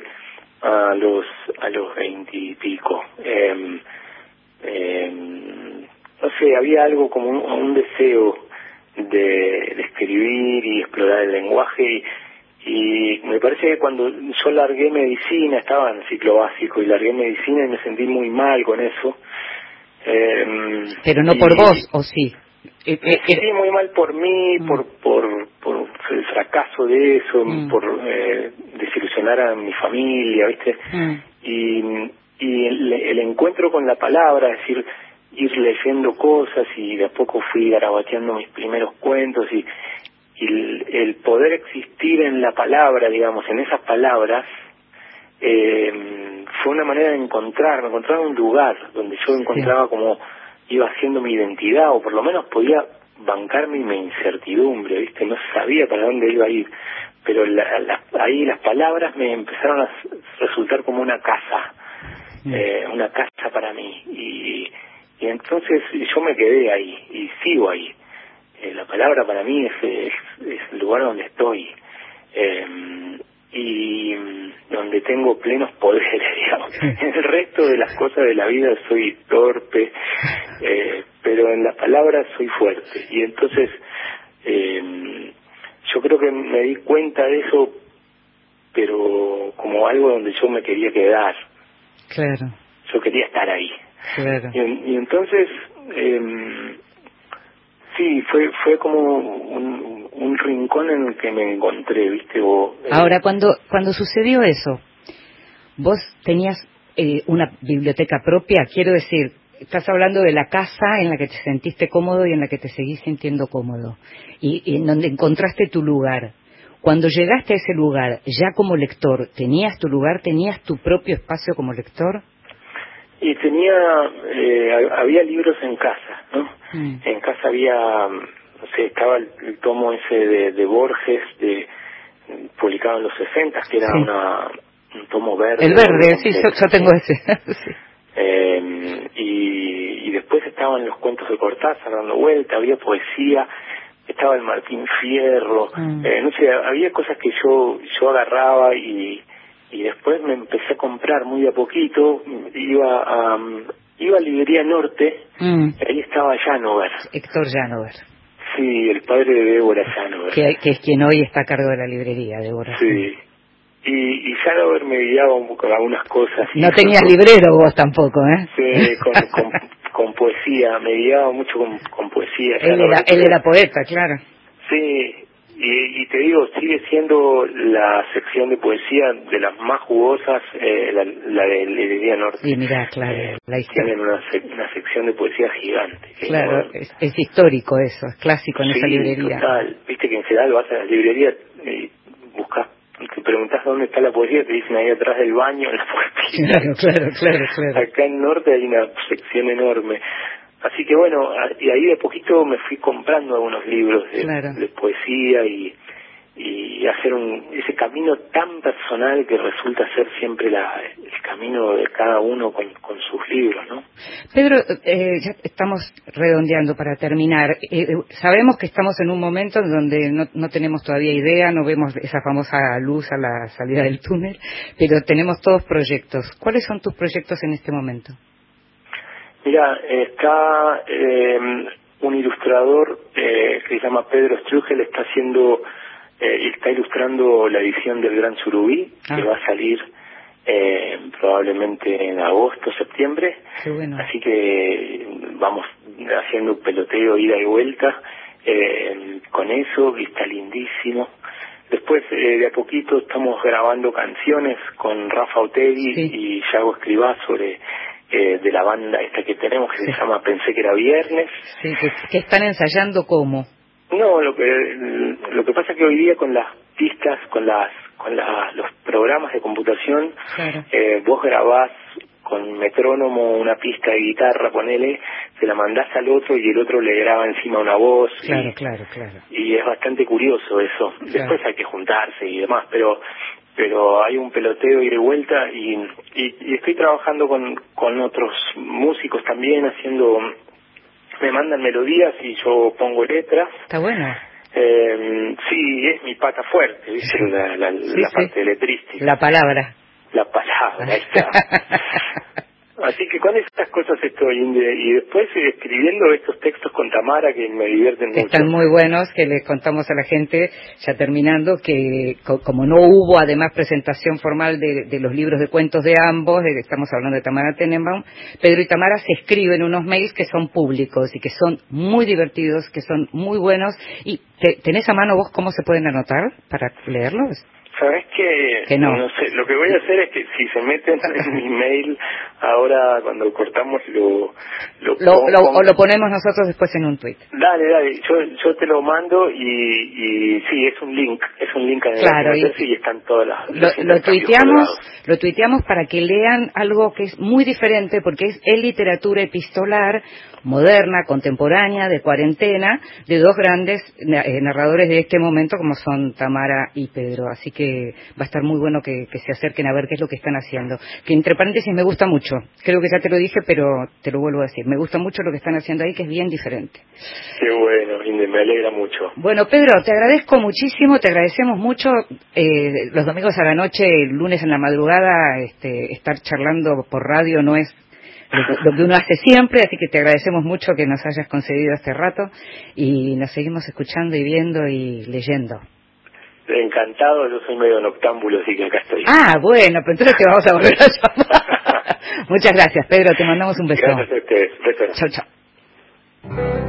a los a los veintipico. Eh, eh, no sé, había algo como un, un deseo de, de escribir y explorar el lenguaje y, y me parece que cuando yo largué medicina, estaba en ciclo básico y largué medicina y me sentí muy mal con eso. Eh, Pero no y- por vos, ¿o sí? Eh, me eh, eh, sentí muy mal por mí, por, por, por el fracaso de eso, Mm. por eh, desilusionar a mi familia, ¿viste? mm, Y, y el, el encuentro con la palabra, es decir, ir leyendo cosas y de a poco fui garabateando mis primeros cuentos y, y el, el poder existir en la palabra, digamos, en esas palabras, eh, fue una manera de encontrarme, encontrar un lugar donde yo encontraba como iba haciendo mi identidad o por lo menos podía bancarme mi incertidumbre, ¿viste? No sabía para dónde iba a ir, pero la- la- ahí las palabras me empezaron a resultar como una casa, eh, una casa para mí y, y entonces yo me quedé ahí y sigo ahí. Eh, la palabra para mí es, es, es el lugar donde estoy eh, y mm, donde tengo plenos poderes, digamos. En el resto de las cosas de la vida soy torpe, eh, pero en la palabra soy fuerte. Y entonces eh, yo creo que me di cuenta de eso, pero como algo donde yo me quería quedar. claro, Yo quería estar ahí. claro. Y, en- y entonces, eh, sí, fue fue como un, un rincón en el que me encontré, ¿viste? O, eh, Ahora, cuando, cuando sucedió eso, vos tenías eh, una biblioteca propia, quiero decir, estás hablando de la casa en la que te sentiste cómodo y en la que te seguís sintiendo cómodo, y, y en donde encontraste tu lugar. Cuando llegaste a ese lugar, ya como lector, ¿tenías tu lugar, tenías tu propio espacio como lector? Y tenía, eh, ha- había libros en casa, ¿no? Mm. En casa había, no sé, estaba el, el tomo ese de, de Borges, de publicado en los 60, que era Sí. una, un tomo verde. El verde, sí, yo, tengo ese. Sí. Eh, y, y después estaban los cuentos de Cortázar dando vuelta, había poesía, estaba el Martín Fierro, Mm. eh, no sé, había cosas que yo yo agarraba y, y después me empecé a comprar muy a poquito, iba a iba a Librería Norte, Mm. ahí estaba Janover, Héctor Janover, sí, el padre de Débora Janover. que, que es quien hoy está a cargo de la librería de Borges. Sí. Y, y Janover me guiaba un poco en algunas cosas. No tenías con- librero vos tampoco, ¿eh? Sí, con, con, con poesía, me guiaba mucho con, poesía. Él Janover. era, él era poeta, claro. Sí, y, y te digo, sigue siendo la sección de poesía de las más jugosas, eh, la, la de Librería Norte. Sí, mirá, claro, la historia. Tienen una, sec- una sección de poesía gigante. Claro, es, es histórico eso, es clásico en esa librería. total. Viste que en general vas a las librerías y buscas, te preguntas dónde está la poesía, te dicen ahí atrás del baño, en la poesía. Claro, claro, claro, claro. Acá en Norte hay una sección enorme. Así que bueno, y ahí de poquito me fui comprando algunos libros de, Claro. de poesía y, y hacer un, ese camino tan personal que resulta ser siempre la, el camino de cada uno con, con sus libros, ¿no? Pedro, eh, ya estamos redondeando para terminar. Eh, sabemos que estamos en un momento en donde no, no tenemos todavía idea, no vemos esa famosa luz a la salida del túnel, pero tenemos todos proyectos. ¿Cuáles son tus proyectos en este momento? Mira, está eh, un ilustrador eh, que se llama Pedro Strugel, está haciendo, eh, está ilustrando la edición del Gran Surubí, Ah. que va a salir eh, probablemente en agosto, septiembre. Qué bueno. Así que vamos haciendo un peloteo, ida y vuelta eh, con eso, y está lindísimo. Después, eh, de a poquito, estamos grabando canciones con Rafa Otegui y Yago Escribá sobre eh, de la banda esta que tenemos que se llama Pensé que era viernes. Sí, que, que están ensayando cómo. No, lo que lo que pasa es que hoy día con las pistas, con las con la- los programas de computación, Claro. eh, vos grabás con metrónomo una pista de guitarra, ponele, se la mandás al otro y el otro le graba encima una voz. y- Claro, claro, claro. y es bastante curioso eso. Después hay que juntarse y demás, pero pero hay un peloteo y de vuelta y, y, y estoy trabajando con, con otros músicos también haciendo me mandan melodías y yo pongo letras Está bueno. eh, sí es mi pata fuerte la, la, Sí, la sí. parte letrística La palabra. la palabra está así que con esas cosas estoy y después eh, escribiendo estos textos con Tamara que me divierten mucho están muy buenos, que les contamos a la gente, ya terminando, que co- como no hubo además presentación formal de, de los libros de cuentos de ambos, de- estamos hablando de Tamara Tenenbaum, Pedro y Tamara se escriben unos mails que son públicos y que son muy divertidos, que son muy buenos. ¿Y te- tenés a mano vos cómo se pueden anotar para leerlos? ¿Sabes qué? Que no. sé, lo que voy a hacer es que si se meten en mi mail, ahora cuando cortamos lo... Lo, Lo, pongo- lo- o lo ponemos nosotros después en un tuit. Dale, dale, yo, yo te lo mando y, y sí, es un link, es un link en Claro, y- y, y están todas las... Lo, lo tuiteamos, colgados. lo tuiteamos para que lean algo que es muy diferente porque es, es literatura epistolar, moderna, contemporánea, de cuarentena, de dos grandes eh, narradores de este momento como son Tamara y Pedro. Así que va a estar muy bueno que, que se acerquen a ver qué es lo que están haciendo. Que entre paréntesis me gusta mucho. Creo que ya te lo dije, pero te lo vuelvo a decir. Me gusta mucho lo que están haciendo ahí, que es bien diferente. Qué bueno, Inde, me alegra mucho. Bueno, Pedro, te agradezco muchísimo, te agradecemos mucho eh, los domingos a la noche, el lunes en la madrugada, este, estar charlando por radio no es lo que uno hace siempre, así que te agradecemos mucho que nos hayas concedido este rato y nos seguimos escuchando y viendo y leyendo. Encantado, yo soy medio noctámbulo, así que acá estoy. Ah, bueno, pero entonces te vamos a volver a llamar. Muchas gracias, Pedro, te mandamos un beso. Gracias a ustedes. Besos. Chau, chau.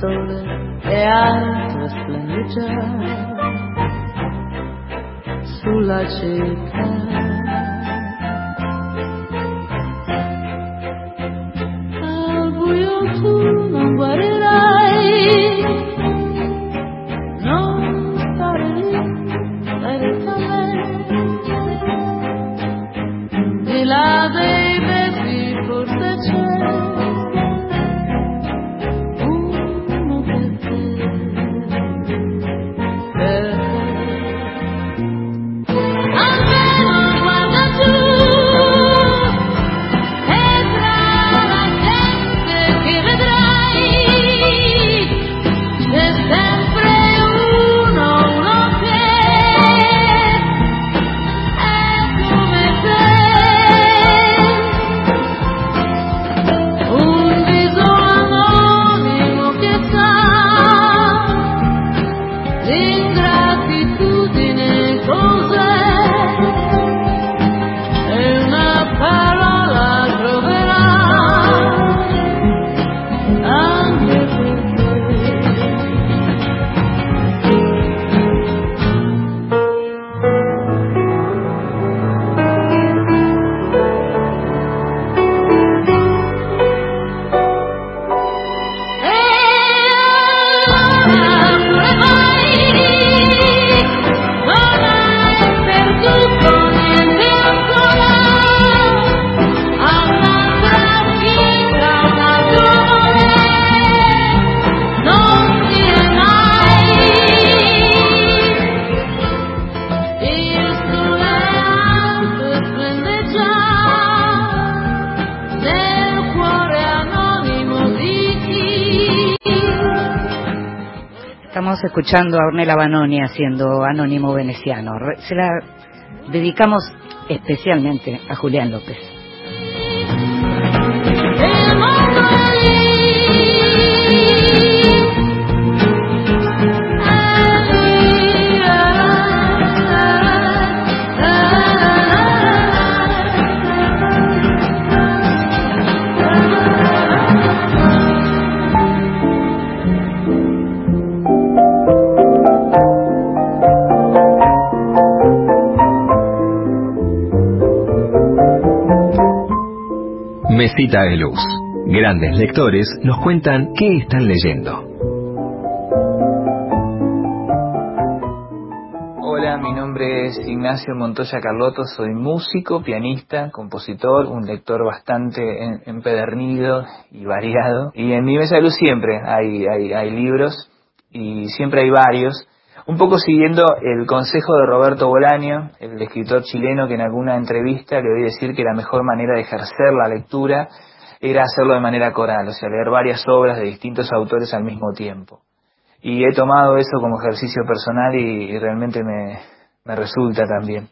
sole e alto splendigia sulla città. Escuchando a Ornella Banoni haciendo Anónimo Veneciano. Se la dedicamos especialmente a Julián López. De Luz. Grandes lectores nos cuentan qué están leyendo. Hola, mi nombre es Ignacio Montoya Carlotto, soy músico, pianista, compositor, un lector bastante empedernido y variado. Y en mi mesa de luz siempre hay, hay libros y siempre hay varios. Un poco siguiendo el consejo de Roberto Bolaño, el escritor chileno que en alguna entrevista le oí decir que la mejor manera de ejercer la lectura era hacerlo de manera coral, o sea, leer varias obras de distintos autores al mismo tiempo. Y he tomado eso como ejercicio personal y, realmente me, me resulta también.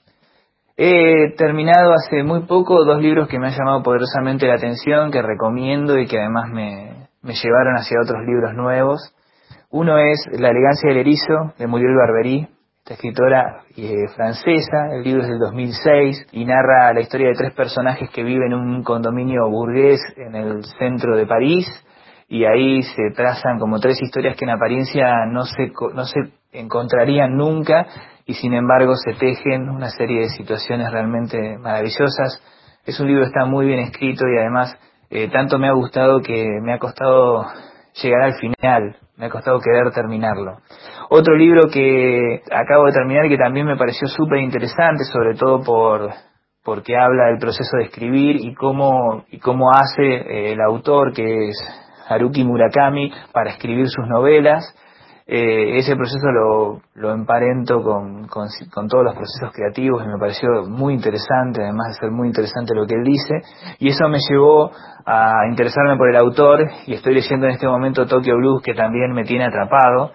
He terminado hace muy poco dos libros que me han llamado poderosamente la atención, que recomiendo y que además me, me llevaron hacia otros libros nuevos. Uno es La elegancia del erizo, de Muriel Barbery, esta escritora eh, francesa, el libro es del 2006 y narra la historia de tres personajes que viven en un condominio burgués en el centro de París y ahí se trazan como tres historias que en apariencia no se, no se encontrarían nunca y sin embargo se tejen una serie de situaciones realmente maravillosas. Es un libro que está muy bien escrito y además eh, tanto me ha gustado que me ha costado llegar al final, me ha costado querer terminarlo. Otro libro que acabo de terminar que también me pareció súper interesante, sobre todo por porque habla del proceso de escribir y cómo, y cómo hace eh, el autor, que es Haruki Murakami, para escribir sus novelas. Eh, ese proceso lo, lo emparento con, con, con todos los procesos creativos y me pareció muy interesante, además de ser muy interesante lo que él dice. Y eso me llevó a interesarme por el autor y estoy leyendo en este momento Tokyo Blues, que también me tiene atrapado.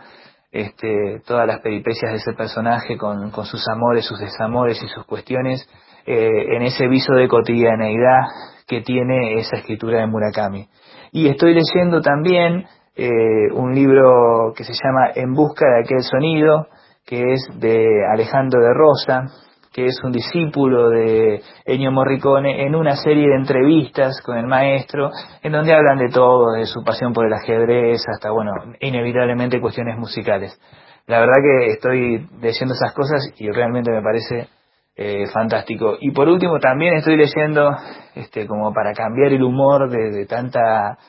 Este, todas las peripecias de ese personaje con, con sus amores, sus desamores y sus cuestiones eh, en ese viso de cotidianeidad que tiene esa escritura de Murakami. Y estoy leyendo también eh, un libro que se llama En busca de aquel sonido, que es de Alejandro de Rosa, que es un discípulo de Ennio Morricone, en una serie de entrevistas con el maestro, en donde hablan de todo, de su pasión por el ajedrez, hasta, bueno, inevitablemente cuestiones musicales. La verdad que estoy leyendo esas cosas y realmente me parece eh, fantástico. Y por último también estoy leyendo, este, como para cambiar el humor de, de tanta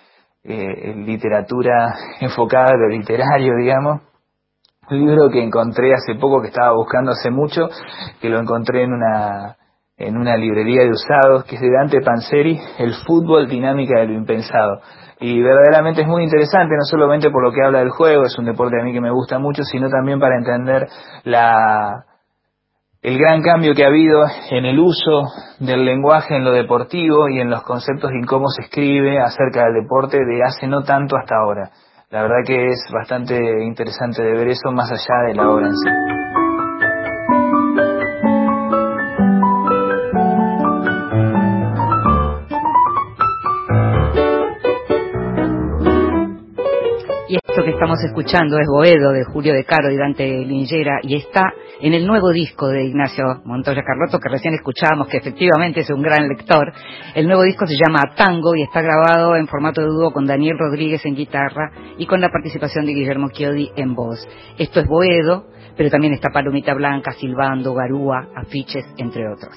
eh, literatura enfocada a lo literario, digamos, un libro que encontré hace poco, que estaba buscando hace mucho, que lo encontré en una, en una librería de usados, que es de Dante Panzeri, El fútbol dinámica de lo impensado. Y verdaderamente es muy interesante, no solamente por lo que habla del juego, es un deporte a mí que me gusta mucho, sino también para entender la, el gran cambio que ha habido en el uso del lenguaje en lo deportivo y en los conceptos y cómo se escribe acerca del deporte de hace no tanto hasta ahora. La verdad que es bastante interesante de ver eso más allá de la obra en sí. Y esto que estamos escuchando es Boedo de Julio De Caro y Dante Lingera y está en el nuevo disco de Ignacio Montoya Carlotto que recién escuchábamos que efectivamente es un gran lector. El nuevo disco se llama Tango y está grabado en formato de dúo con Daniel Rodríguez en guitarra y con la participación de Guillermo Chiodi en voz. Esto es Boedo, pero también está Palomita Blanca, Silbando, Garúa, Afiches, entre otros.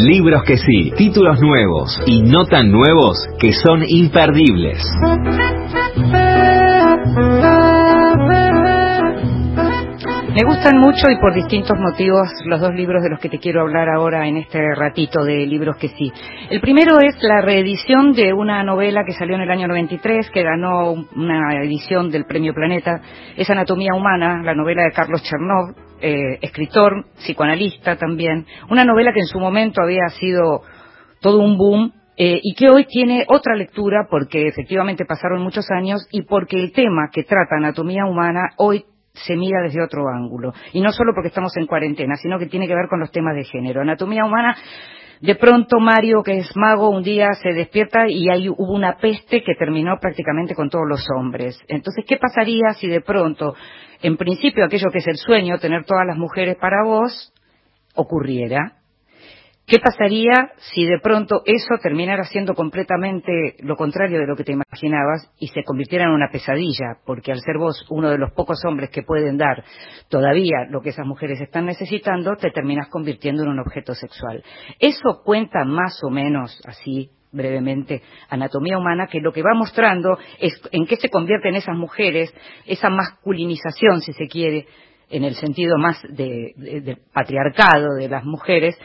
Libros que sí, títulos nuevos y no tan nuevos que son imperdibles. Me gustan mucho y por distintos motivos los dos libros de los que te quiero hablar ahora en este ratito de libros que sí. El primero es la reedición de una novela que salió en el año 93, que ganó una edición del Premio Planeta. Es Anatomía Humana, la novela de Carlos Chernov, eh, escritor, psicoanalista también. Una novela que en su momento había sido todo un boom eh, y que hoy tiene otra lectura porque efectivamente pasaron muchos años y porque el tema que trata anatomía humana hoy se mira desde otro ángulo. Y no solo porque estamos en cuarentena, sino que tiene que ver con los temas de género. Anatomía humana, de pronto Mario, que es mago, un día se despierta y hay, hubo una peste que terminó prácticamente con todos los hombres. Entonces, ¿qué pasaría si de pronto, en principio aquello que es el sueño, tener todas las mujeres para vos, ocurriera? ¿Qué pasaría si de pronto eso terminara siendo completamente lo contrario de lo que te imaginabas y se convirtiera en una pesadilla? Porque al ser vos uno de los pocos hombres que pueden dar todavía lo que esas mujeres están necesitando, te terminas convirtiendo en un objeto sexual. Eso cuenta más o menos así brevemente anatomía humana, que lo que va mostrando es en qué se convierten esas mujeres, esa masculinización, si se quiere, en el sentido más de, de, de, patriarcado de las mujeres,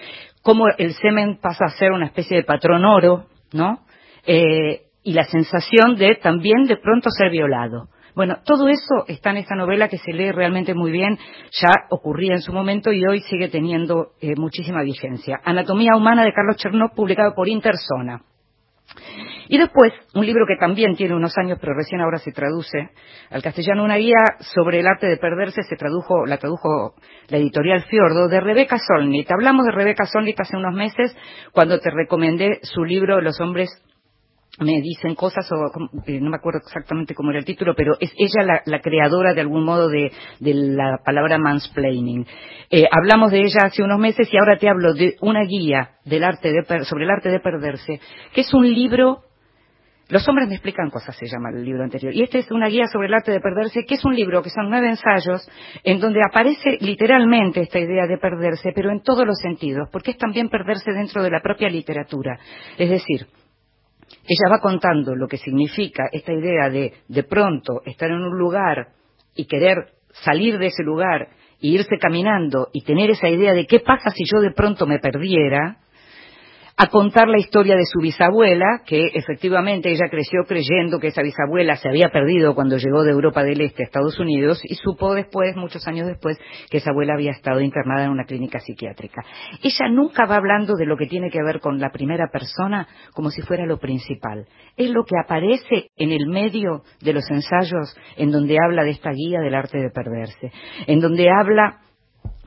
cómo el semen pasa a ser una especie de patrón oro, ¿no? Eh, y la sensación de también de pronto ser violado. Bueno, todo eso está en esta novela que se lee realmente muy bien, ya ocurría en su momento y hoy sigue teniendo eh, muchísima vigencia. Anatomía Humana de Carlos Chernov, publicado por Interzona. Y después, un libro que también tiene unos años, pero recién ahora se traduce al castellano, una guía sobre el arte de perderse, se tradujo, la tradujo la editorial Fiordo, de Rebeca Solnit. Hablamos de Rebeca Solnit hace unos meses, cuando te recomendé su libro Los hombres me dicen cosas, o eh, no me acuerdo exactamente cómo era el título, pero es ella la, la creadora de algún modo de, de la palabra mansplaining. Eh, hablamos de ella hace unos meses y ahora te hablo de una guía del arte de, sobre el arte de perderse, que es un libro los hombres me explican cosas, se llama el libro anterior. Y este es una guía sobre el arte de perderse, que es un libro que son nueve ensayos, en donde aparece literalmente esta idea de perderse, pero en todos los sentidos, porque es también perderse dentro de la propia literatura. Es decir, ella va contando lo que significa esta idea de de pronto estar en un lugar y querer salir de ese lugar y irse caminando y tener esa idea de qué pasa si yo de pronto me perdiera, a contar la historia de su bisabuela, que efectivamente ella creció creyendo que esa bisabuela se había perdido cuando llegó de Europa del Este a Estados Unidos y supo después, muchos años después, que esa abuela había estado internada en una clínica psiquiátrica. Ella nunca va hablando de lo que tiene que ver con la primera persona como si fuera lo principal. Es lo que aparece en el medio de los ensayos en donde habla de esta guía del arte de perderse, en donde habla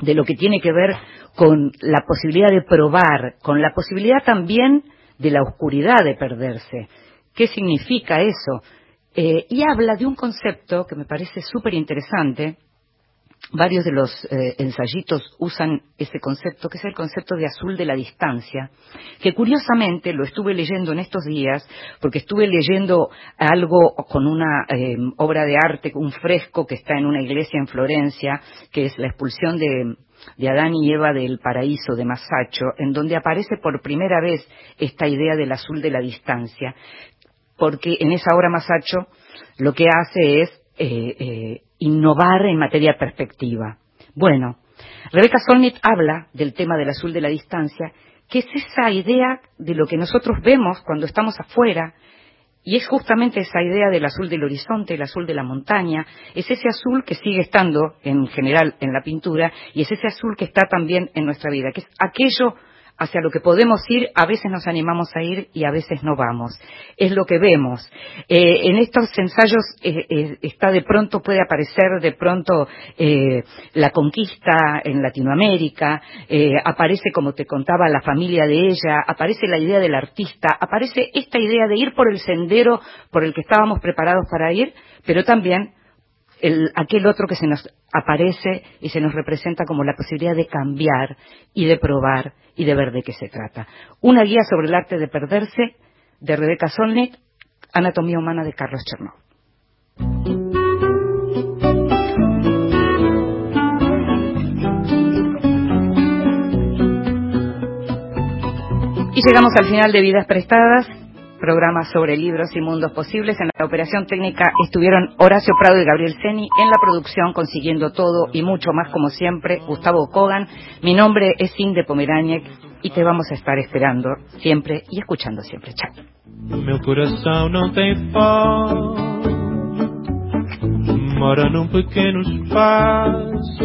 de lo que tiene que ver con la posibilidad de probar, con la posibilidad también de la oscuridad de perderse. ¿Qué significa eso? Eh, y habla de un concepto que me parece súper interesante. Varios de los eh, ensayitos usan ese concepto, que es el concepto de azul de la distancia, que curiosamente lo estuve leyendo en estos días, porque estuve leyendo algo con una eh, obra de arte, un fresco que está en una iglesia en Florencia, que es la expulsión de, de Adán y Eva del paraíso de Masacho, en donde aparece por primera vez esta idea del azul de la distancia, porque en esa obra Masacho lo que hace es eh, eh, innovar en materia de perspectiva. Bueno, Rebeca Solnit habla del tema del azul de la distancia, que es esa idea de lo que nosotros vemos cuando estamos afuera, y es justamente esa idea del azul del horizonte, el azul de la montaña, es ese azul que sigue estando en general en la pintura y es ese azul que está también en nuestra vida, que es aquello hacia lo que podemos ir, a veces nos animamos a ir y a veces no vamos. Es lo que vemos. Eh, en estos ensayos eh, eh, está de pronto, puede aparecer de pronto la conquista en Latinoamérica, aparece, como te contaba, la familia de ella, aparece la idea del artista, aparece esta idea de ir por el sendero por el que estábamos preparados para ir, pero también el, aquel otro que se nos aparece y se nos representa como la posibilidad de cambiar y de probar y de ver de qué se trata. Una guía sobre el arte de perderse de Rebeca Solnit, Anatomía Humana de Carlos Chernov. Y llegamos al final de Vidas Prestadas, programa sobre libros y mundos posibles. En la operación técnica estuvieron Horacio Prado y Gabriel Ceni. En la producción, consiguiendo todo y mucho más, como siempre, Gustavo Kogan. Mi nombre es Inde Pomeráñez y te vamos a estar esperando siempre y escuchando siempre. Chao. Meu coração não tem fome, mora num pequeno espaço